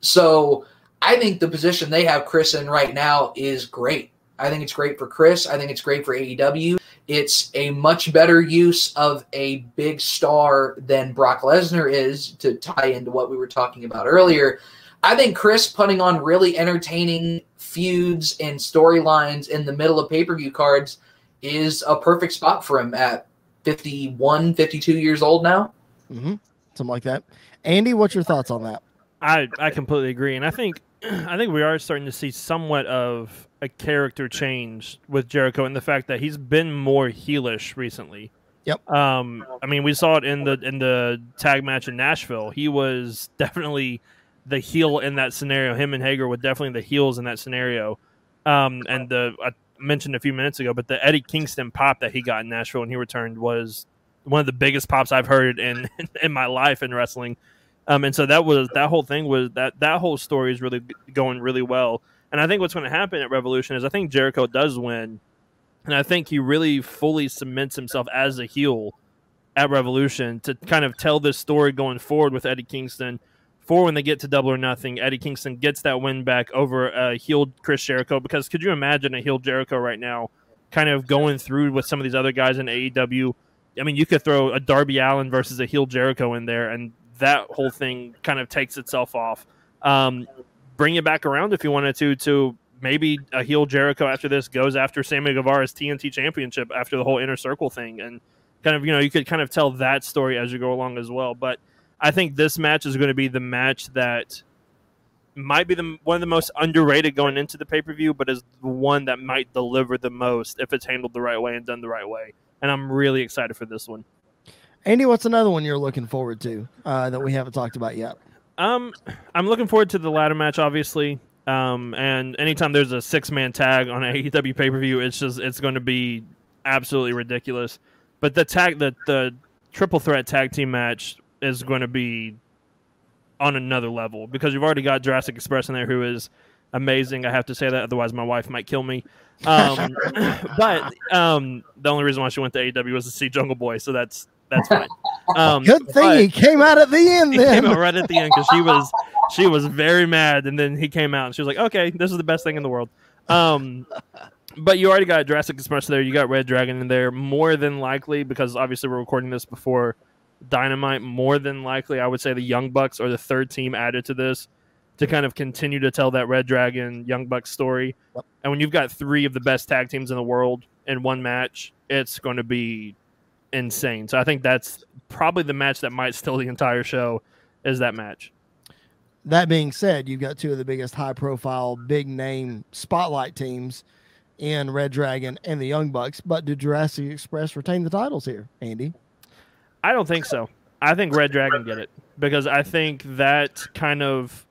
Speaker 3: So I think the position they have Chris in right now is great. I think it's great for Chris. I think it's great for AEW. It's a much better use of a big star than Brock Lesnar is to tie into what we were talking about earlier. I think Chris putting on really entertaining feuds and storylines in the middle of pay per view cards is a perfect spot for him at 51, 52 years old now.
Speaker 1: Mm-hmm. Something like that. Andy, what's your thoughts on that?
Speaker 2: I, I completely agree. And I think I think we are starting to see somewhat of a character change with Jericho and the fact that he's been more heelish recently.
Speaker 1: Yep.
Speaker 2: Um, I mean, we saw it in the in the tag match in Nashville. He was definitely the heel in that scenario. Him and Hager were definitely the heels in that scenario. Um, and the I mentioned a few minutes ago, but the Eddie Kingston pop that he got in Nashville when he returned was one of the biggest pops I've heard in in my life in wrestling. Um, and so that was that whole thing was that that whole story is really going really well. And I think what's going to happen at Revolution is I think Jericho does win, and I think he really fully cements himself as a heel at Revolution to kind of tell this story going forward with Eddie Kingston. For when they get to Double or Nothing, Eddie Kingston gets that win back over a healed Chris Jericho. Because could you imagine a healed Jericho right now, kind of going through with some of these other guys in AEW? I mean, you could throw a Darby Allin versus a heel Jericho in there, and that whole thing kind of takes itself off. Um, bring it back around if you wanted to to maybe a heel Jericho after this goes after Sammy Guevara's TNT Championship after the whole Inner Circle thing, and kind of you know you could kind of tell that story as you go along as well. But I think this match is going to be the match that might be the one of the most underrated going into the pay per view, but is the one that might deliver the most if it's handled the right way and done the right way. And I'm really excited for this one.
Speaker 1: Andy, what's another one you're looking forward to uh, that we haven't talked about yet?
Speaker 2: Um, I'm looking forward to the ladder match, obviously. Um, and anytime there's a six man tag on an AEW pay per view, it's just it's going to be absolutely ridiculous. But the tag, the the triple threat tag team match is going to be on another level because you've already got Jurassic Express in there, who is amazing. I have to say that, otherwise my wife might kill me. Um, but um, the only reason why she went to AEW was to see Jungle Boy, so that's that's fine. Um,
Speaker 1: Good thing he came out at the end.
Speaker 2: he came out right at the end because she was she was very mad, and then he came out and she was like, "Okay, this is the best thing in the world." Um, but you already got Jurassic Express there. You got Red Dragon in there. More than likely, because obviously we're recording this before Dynamite. More than likely, I would say the Young Bucks are the third team added to this to kind of continue to tell that Red Dragon Young Bucks story.
Speaker 1: Yep.
Speaker 2: And when you've got three of the best tag teams in the world in one match, it's going to be insane. So I think that's probably the match that might steal the entire show. Is that match?
Speaker 1: that being said, you've got two of the biggest high profile, big name spotlight teams in Red Dragon and the Young Bucks. But did Jurassic Express retain the titles here, Andy?
Speaker 2: I don't think so. I think Red Dragon get it because I think that kind of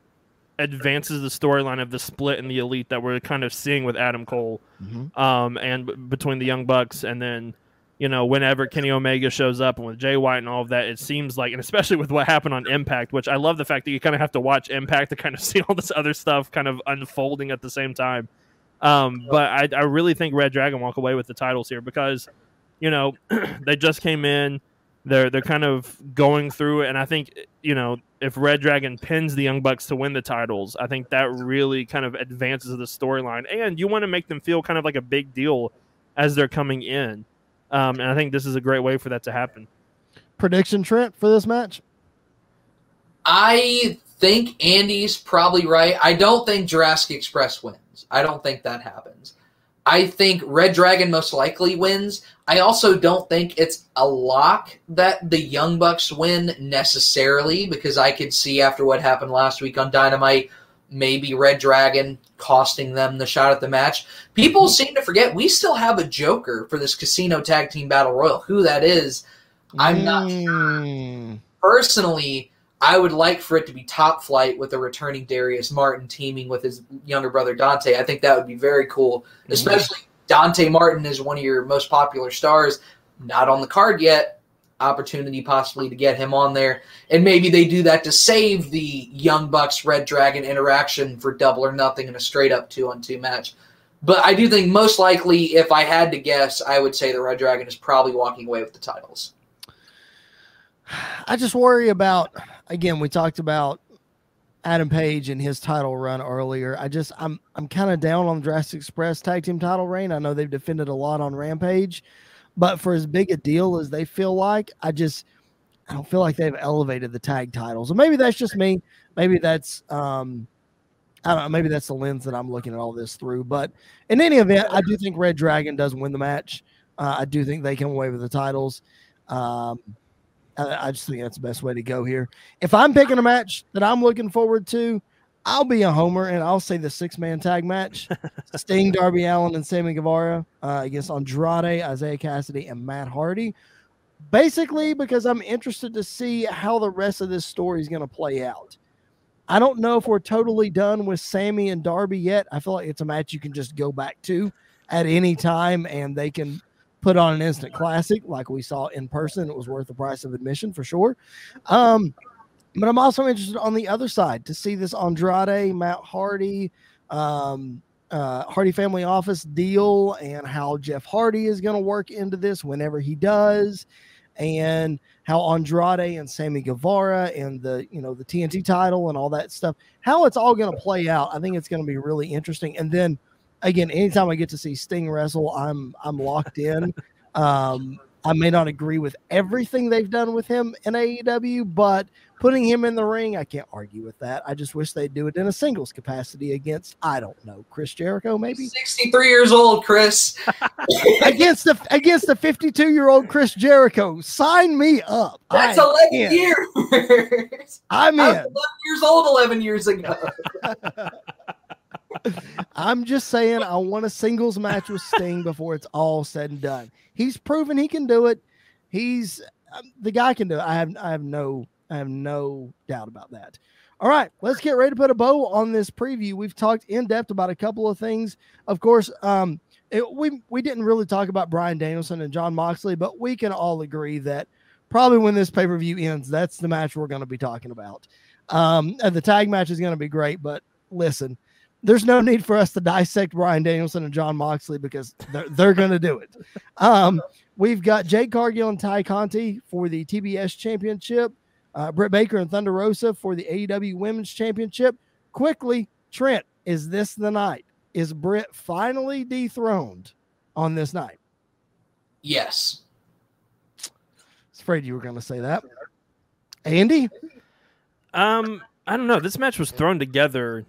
Speaker 2: advances the storyline of the split in the elite that we're kind of seeing with Adam Cole,
Speaker 1: Mm-hmm.
Speaker 2: um, and b- between the Young Bucks and then you know whenever Kenny Omega shows up and with Jay White and all of that, it seems like, and especially with what happened on Impact, which I love the fact that you kind of have to watch Impact to kind of see all this other stuff kind of unfolding at the same time. Um, but I, I really think Red Dragon walk away with the titles here because you know they just came in they're they're kind of going through it and i think you know if red dragon pins the young bucks to win the titles i think that really kind of advances the storyline and you want to make them feel kind of like a big deal as they're coming in um, and i think this is a great way for that to happen
Speaker 1: Prediction, Trent, for this match?
Speaker 3: I think Andy's probably right. I don't think Jurassic Express wins. I don't think that happens. I think Red Dragon most likely wins. I also don't think it's a lock that the Young Bucks win necessarily because I could see after what happened last week on Dynamite, maybe Red Dragon costing them the shot at the match. People seem to forget we still have a Joker for this Casino Tag Team Battle Royal. Who that is, I'm not
Speaker 1: Mm,
Speaker 3: personally, I would like for it to be top flight with a returning Darius Martin teaming with his younger brother Dante. I think that would be very cool, mhm. especially Dante Martin is one of your most popular stars. Not on the card yet. Opportunity possibly to get him on there. And maybe they do that to save the Young Bucks Red Dragon interaction for double or nothing in a straight up two on two match. But I do think most likely, if I had to guess, I would say the Red Dragon is probably walking away with the titles.
Speaker 1: I just worry about again. We talked about Adam Page and his title run earlier. I just I'm I'm kind of down on Jurassic Express tag team title reign. I know they've defended a lot on Rampage, But for as big a deal as they feel like, I just I don't feel like they've elevated the tag titles. And maybe that's just me. Maybe that's um I don't know, maybe that's the lens that I'm looking at all this through. But in any event, I do think Red Dragon does win the match. Uh, I do think they come away with the titles. Um, I, I just think that's the best way to go here. If I'm picking a match that I'm looking forward to, I'll be a homer and I'll say the six man tag match Sting, Darby Allin, and Sammy Guevara uh, against Andrade, Isiah Kassidy, and Matt Hardy. Basically, because I'm interested to see how the rest of this story is going to play out. I don't know if we're totally done with Sammy and Darby yet. I feel like it's a match you can just go back to at any time and they can put on an instant classic like we saw in person. It was worth the price of admission for sure. Um, but I'm also interested on the other side to see this Andrade, Matt Hardy, um, uh, Hardy Family Office deal and how Jeff Hardy is going to work into this whenever he does, and how Andrade and Sammy Guevara and the you know the TNT title and all that stuff, how it's all going to play out. I think it's going to be really interesting. And then again, anytime I get to see Sting wrestle, I'm I'm locked in. Um, I may not agree with everything they've done with him in AEW, but putting him in the ring, I can't argue with that. I just wish they'd do it in a singles capacity against, I don't know, Chris Jericho, maybe
Speaker 3: 63 years old, Chris.
Speaker 1: against the against the 52 year old Chris Jericho. Sign me up.
Speaker 3: That's
Speaker 1: I
Speaker 3: 11
Speaker 1: am.
Speaker 3: years.
Speaker 1: I'm
Speaker 3: I was
Speaker 1: in.
Speaker 3: 11 years old 11 years ago.
Speaker 1: I'm just saying I want a singles match with Sting before it's all said and done. He's proven he can do it. He's um, the guy can do it. I have I have no I have no doubt about that. All right, let's get ready to put a bow on this preview. We've talked in depth about a couple of things. Of course, um, it, we we didn't really talk about Bryan Danielson and Jon Moxley, but we can all agree that probably when this pay per view ends, that's the match we're going to be talking about. Um, and the tag match is going to be great, but listen, there's no need for us to dissect Bryan Danielson and Jon Moxley because they're, they're going to do it. Um, we've got Jade Cargill and Tay Conti for the TBS Championship, uh, Britt Baker and Thunder Rosa for the AEW Women's Championship. Quickly, Trent, is this the night? Is Britt finally dethroned on this night?
Speaker 3: yes.
Speaker 1: I was afraid you were going to say that. Andy?
Speaker 2: Um, I don't know. This match was thrown together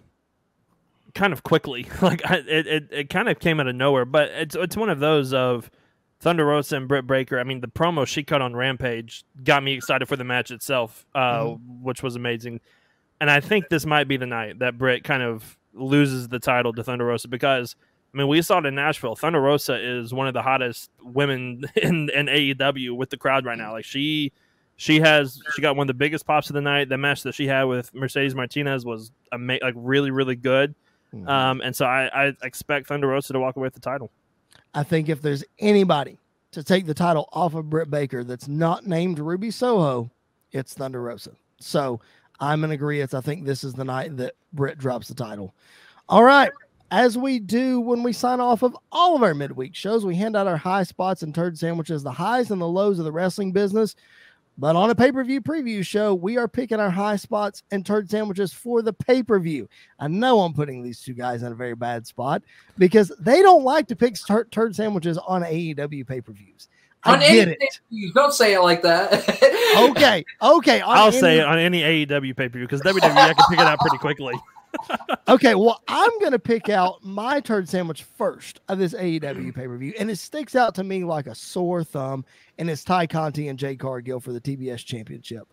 Speaker 2: kind of quickly. Like I, it, it, it kind of came out of nowhere. But it's it's one of those of Thunder Rosa and Britt Baker. I mean, the promo she cut on Rampage got me excited for the match itself, uh, which was amazing. And I think this might be the night that Britt kind of loses the title to Thunder Rosa because. I mean, we saw it in Nashville. Thunder Rosa is one of the hottest women in, in AEW with the crowd right now. Like she, she has she got one of the biggest pops of the night. The match that she had with Mercedes Martinez was ama- like really really good. Um, and so I, I expect Thunder Rosa to walk away with the title.
Speaker 1: I think if there's anybody to take the title off of Britt Baker that's not named Ruby Soho, it's Thunder Rosa. So I'm in agreement. I think this is the night that Britt drops the title. All right. As we do when we sign off of all of our midweek shows, we hand out our high spots and turd sandwiches, the highs and the lows of the wrestling business. But on a pay per view preview show, we are picking our high spots and turd sandwiches for the pay per view. I know I'm putting these two guys in a very bad spot because they don't like to pick tur- turd sandwiches on AEW pay per views. I
Speaker 3: on
Speaker 1: get
Speaker 3: anything,
Speaker 1: it.
Speaker 3: you don't say it like that.
Speaker 1: Okay, okay. on
Speaker 2: I'll say it on any AEW pay per view because WWE I can pick it out pretty quickly.
Speaker 1: Okay, well, I'm going to pick out my turd sandwich first of this AEW pay per view, and it sticks out to me like a sore thumb, and it's Tay Conti and Jade Cargill for the TBS Championship.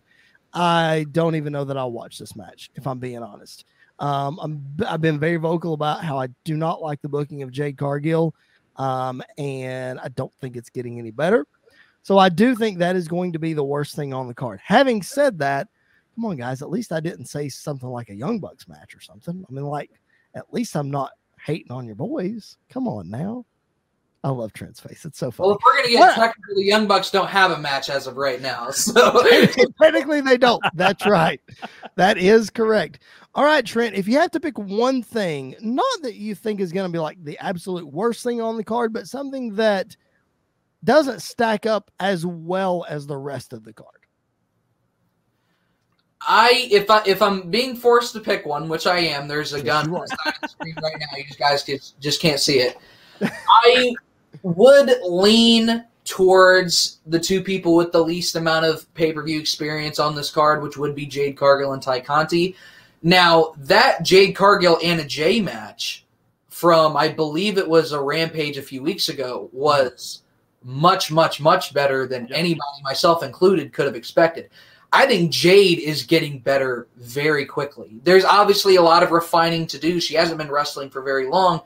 Speaker 1: I don't even know that I'll watch this match, if I'm being honest. Um, I'm, I've been very vocal about how I do not like the booking of Jade Cargill, um, and I don't think it's getting any better. So I do think that is going to be the worst thing on the card. Having said that, come on, guys. At least I didn't say something like a Young Bucks match or something. I mean, like, at least I'm not hating on your boys. Come on now. I love Trent's face. It's so funny.
Speaker 3: well, if we're gonna get
Speaker 1: What?
Speaker 3: technical, the Young Bucks don't have a match as of right now. So
Speaker 1: Technically, they don't. That's right. That is correct. All right, Trent, if you have to pick one thing, not that you think is going to be like the absolute worst thing on the card, but something that doesn't stack up as well as the rest of the card.
Speaker 3: I, if I, if I'm being forced to pick one, which I am, there's a
Speaker 1: Yes,
Speaker 3: gun on the side of the screen right now. You guys just just can't see it. I would lean towards the two people with the least amount of pay per view experience on this card, which would be Jade Cargill and Tay Conti. Now, that Jade Cargill and a J match from, I believe it was a Rampage a few weeks ago, was much, much, much better than anybody, myself included, could have expected. I think Jade is getting better very quickly. There's obviously a lot of refining to do. She hasn't been wrestling for very long.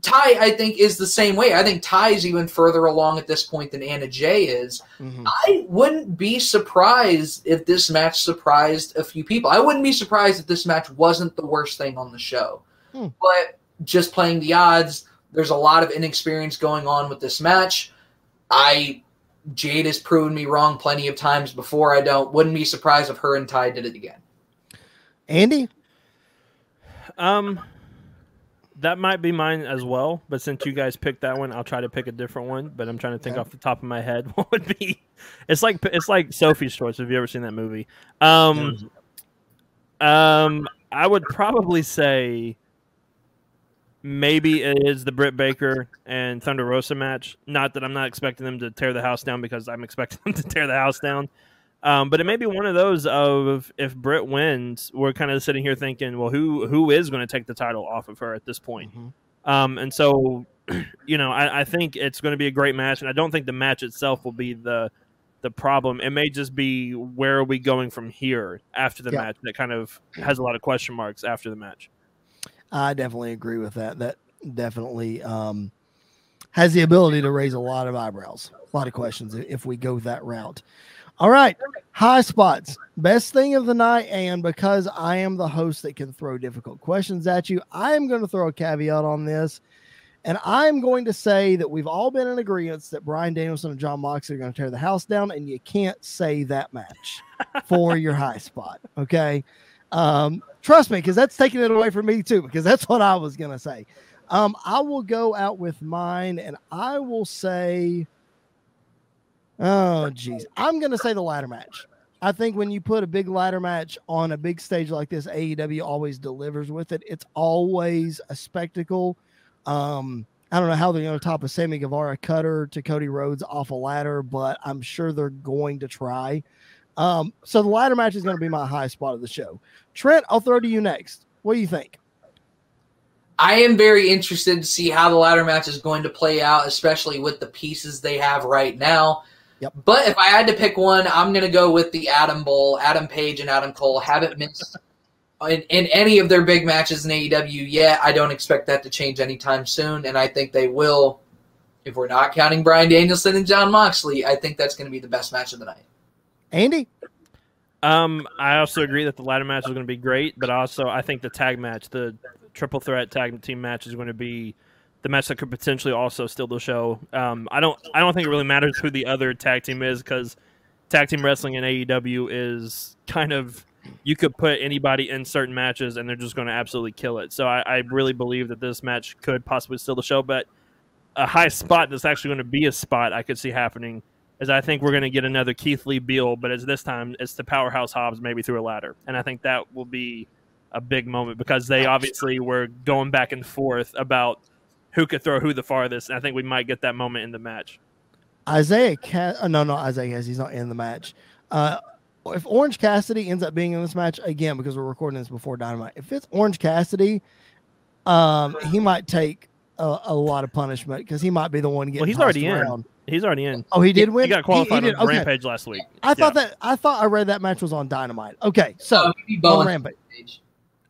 Speaker 3: Tay, I think, is the same way. I think Tay is even further along at this point than Anna Jay is.
Speaker 1: Mhm.
Speaker 3: I wouldn't be surprised if this match surprised a few people. I wouldn't be surprised if this match wasn't the worst thing on the show.
Speaker 1: Hmm.
Speaker 3: But just playing the odds, there's a lot of inexperience going on with this match. I Jade has proven me wrong plenty of times before. I don't wouldn't be surprised if her and Tay did it again.
Speaker 1: Andy,
Speaker 2: Um, that might be mine as well. But since you guys picked that one, I'll try to pick a different one. But I'm trying to think
Speaker 1: Okay.
Speaker 2: off the top of my head what would be. It's like it's like Sophie's Choice. Have you ever seen that movie? Um, um, I would probably say maybe it is the Britt Baker and Thunder Rosa match. Not that I'm not expecting them to tear the house down because I'm expecting them to tear the house down. Um, but it may be one of those of if Britt wins, we're kind of sitting here thinking, well, who who is going to take the title off of her at this point?
Speaker 1: Mhm.
Speaker 2: Um, and so, you know, I, I think it's going to be a great match, and I don't think the match itself will be the the problem. It may just be where are we going from here after the
Speaker 1: Yeah.
Speaker 2: match that kind of has a lot of question marks after the match.
Speaker 1: I definitely agree with that. That definitely um, has the ability to raise a lot of eyebrows, a lot of questions if we go that route. All right, high spots, best thing of the night, and because I am the host that can throw difficult questions at you, I am going to throw a caveat on this, and I'm going to say that we've all been in agreement that Bryan Danielson and Jon Moxley are going to tear the house down, and you can't say that match for your high spot. Okay. Um, trust me, because that's taking it away from me too, because that's what I was gonna say. Um, I will go out with mine, and I will say, oh geez, I'm gonna say the ladder match. I think when you put a big ladder match on a big stage like this, AEW always delivers with it. It's always a spectacle. Um, I don't know how they're going to top a Sammy Guevara cutter to Cody Rhodes off a ladder, but I'm sure they're going to try. Um, so the ladder match is going to be my high spot of the show. Trent, I'll throw to you next. What do you think?
Speaker 3: I am very interested to see how the ladder match is going to play out, especially with the pieces they have right now.
Speaker 1: Yep.
Speaker 3: But if I had to pick one, I'm going to go with the Adam Bowl. Adam Page and Adam Cole haven't missed in, in any of their big matches in AEW yet. I don't expect that to change anytime soon, and I think they will. If we're not counting Bryan Danielson and Jon Moxley, I think that's going to be the best match of the night.
Speaker 1: Andy?
Speaker 2: Um, I also agree that the ladder match is going to be great, but also I think the tag match, the triple threat tag team match, is going to be the match that could potentially also steal the show. Um, I don't, I don't think it really matters who the other tag team is because tag team wrestling in AEW is kind of you could put anybody in certain matches and they're just going to absolutely kill it. So I, I really believe that this match could possibly steal the show, but a high spot that's actually going to be a spot I could see happening is I think we're going to get another Keith Lee Beal, but it's this time it's the powerhouse Hobbs maybe through a ladder, and I think that will be a big moment because they obviously were going back and forth about who could throw who the farthest, and I think we might get that moment in the match.
Speaker 1: Isiah Cass. Oh, no, no, Isiah. He's not in the match. Uh, if Orange Cassidy ends up being in this match again, because we're recording this before Dynamite, if it's Orange Cassidy, um, he might take a, a lot of punishment because he might be the one getting.
Speaker 2: Well, he's already in.
Speaker 1: Around.
Speaker 2: He's already in.
Speaker 1: Oh, he did win.
Speaker 2: He got qualified
Speaker 1: did-
Speaker 2: on
Speaker 1: okay.
Speaker 2: Rampage last week.
Speaker 1: I thought that I thought I read that match was on Dynamite. Okay, so
Speaker 3: Uh, maybe
Speaker 1: on Rampage.
Speaker 3: Page.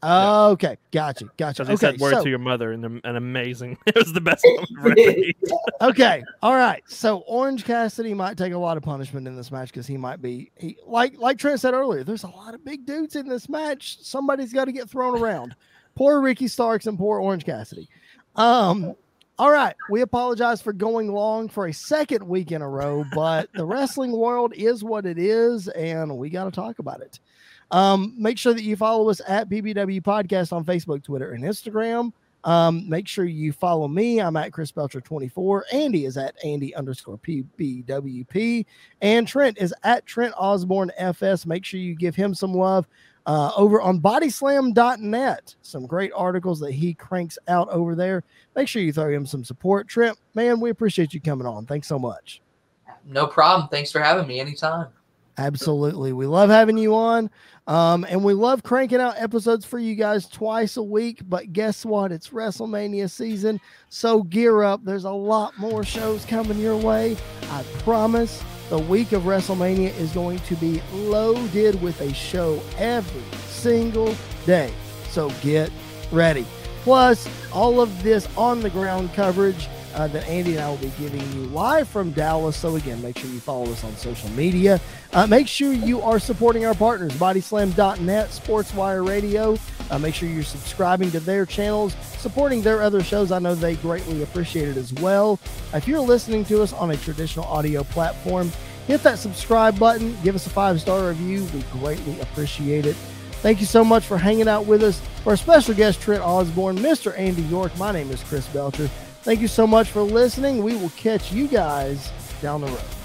Speaker 1: Okay, gotcha, gotcha.
Speaker 2: Because
Speaker 1: Okay,
Speaker 2: said word
Speaker 1: so,
Speaker 2: to your mother and an amazing. It was the best moment
Speaker 1: okay, all right. So Orange Cassidy might take a lot of punishment in this match because he might be he like like Trent said earlier. There's a lot of big dudes in this match. Somebody's got to get thrown around. poor Ricky Starks and poor Orange Cassidy. Um. All right, we apologize for going long for a second week in a row, but the wrestling world is what it is, and we got to talk about it. Um, make sure that you follow us at PBW Podcast on Facebook, Twitter, and Instagram. Um, make sure you follow me. I'm at Chris Belcher 24. Andy is at Andy underscore PBWP. And Trent is at Trent Osborne FS. Make sure you give him some love uh, over on bodyslam.net. Some great articles that he cranks out over there. Make sure you throw him some support. Trent, man, we appreciate you coming on. Thanks so much.
Speaker 3: no problem. Thanks for having me anytime.
Speaker 1: Absolutely. We love having you on. Um, and we love cranking out episodes for you guys twice a week. But guess what? It's WrestleMania season. So gear up. There's a lot more shows coming your way. I promise the week of WrestleMania is going to be loaded with a show every single day. So get ready. Plus, all of this on the ground coverage uh, that Andy and I will be giving you live from Dallas. So, again, make sure you follow us on social media. Uh, make sure you are supporting our partners, Bodyslam.net, Sportswire Radio. Uh, make sure you're subscribing to their channels, supporting their other shows. I know they greatly appreciate it as well. If you're listening to us on a traditional audio platform, hit that subscribe button, give us a five star review. We greatly appreciate it. Thank you so much for hanging out with us. For our special guest, Trent Osborne, Mr. Andy York, my name is Chris Belcher. Thank you so much for listening. We will catch you guys down the road.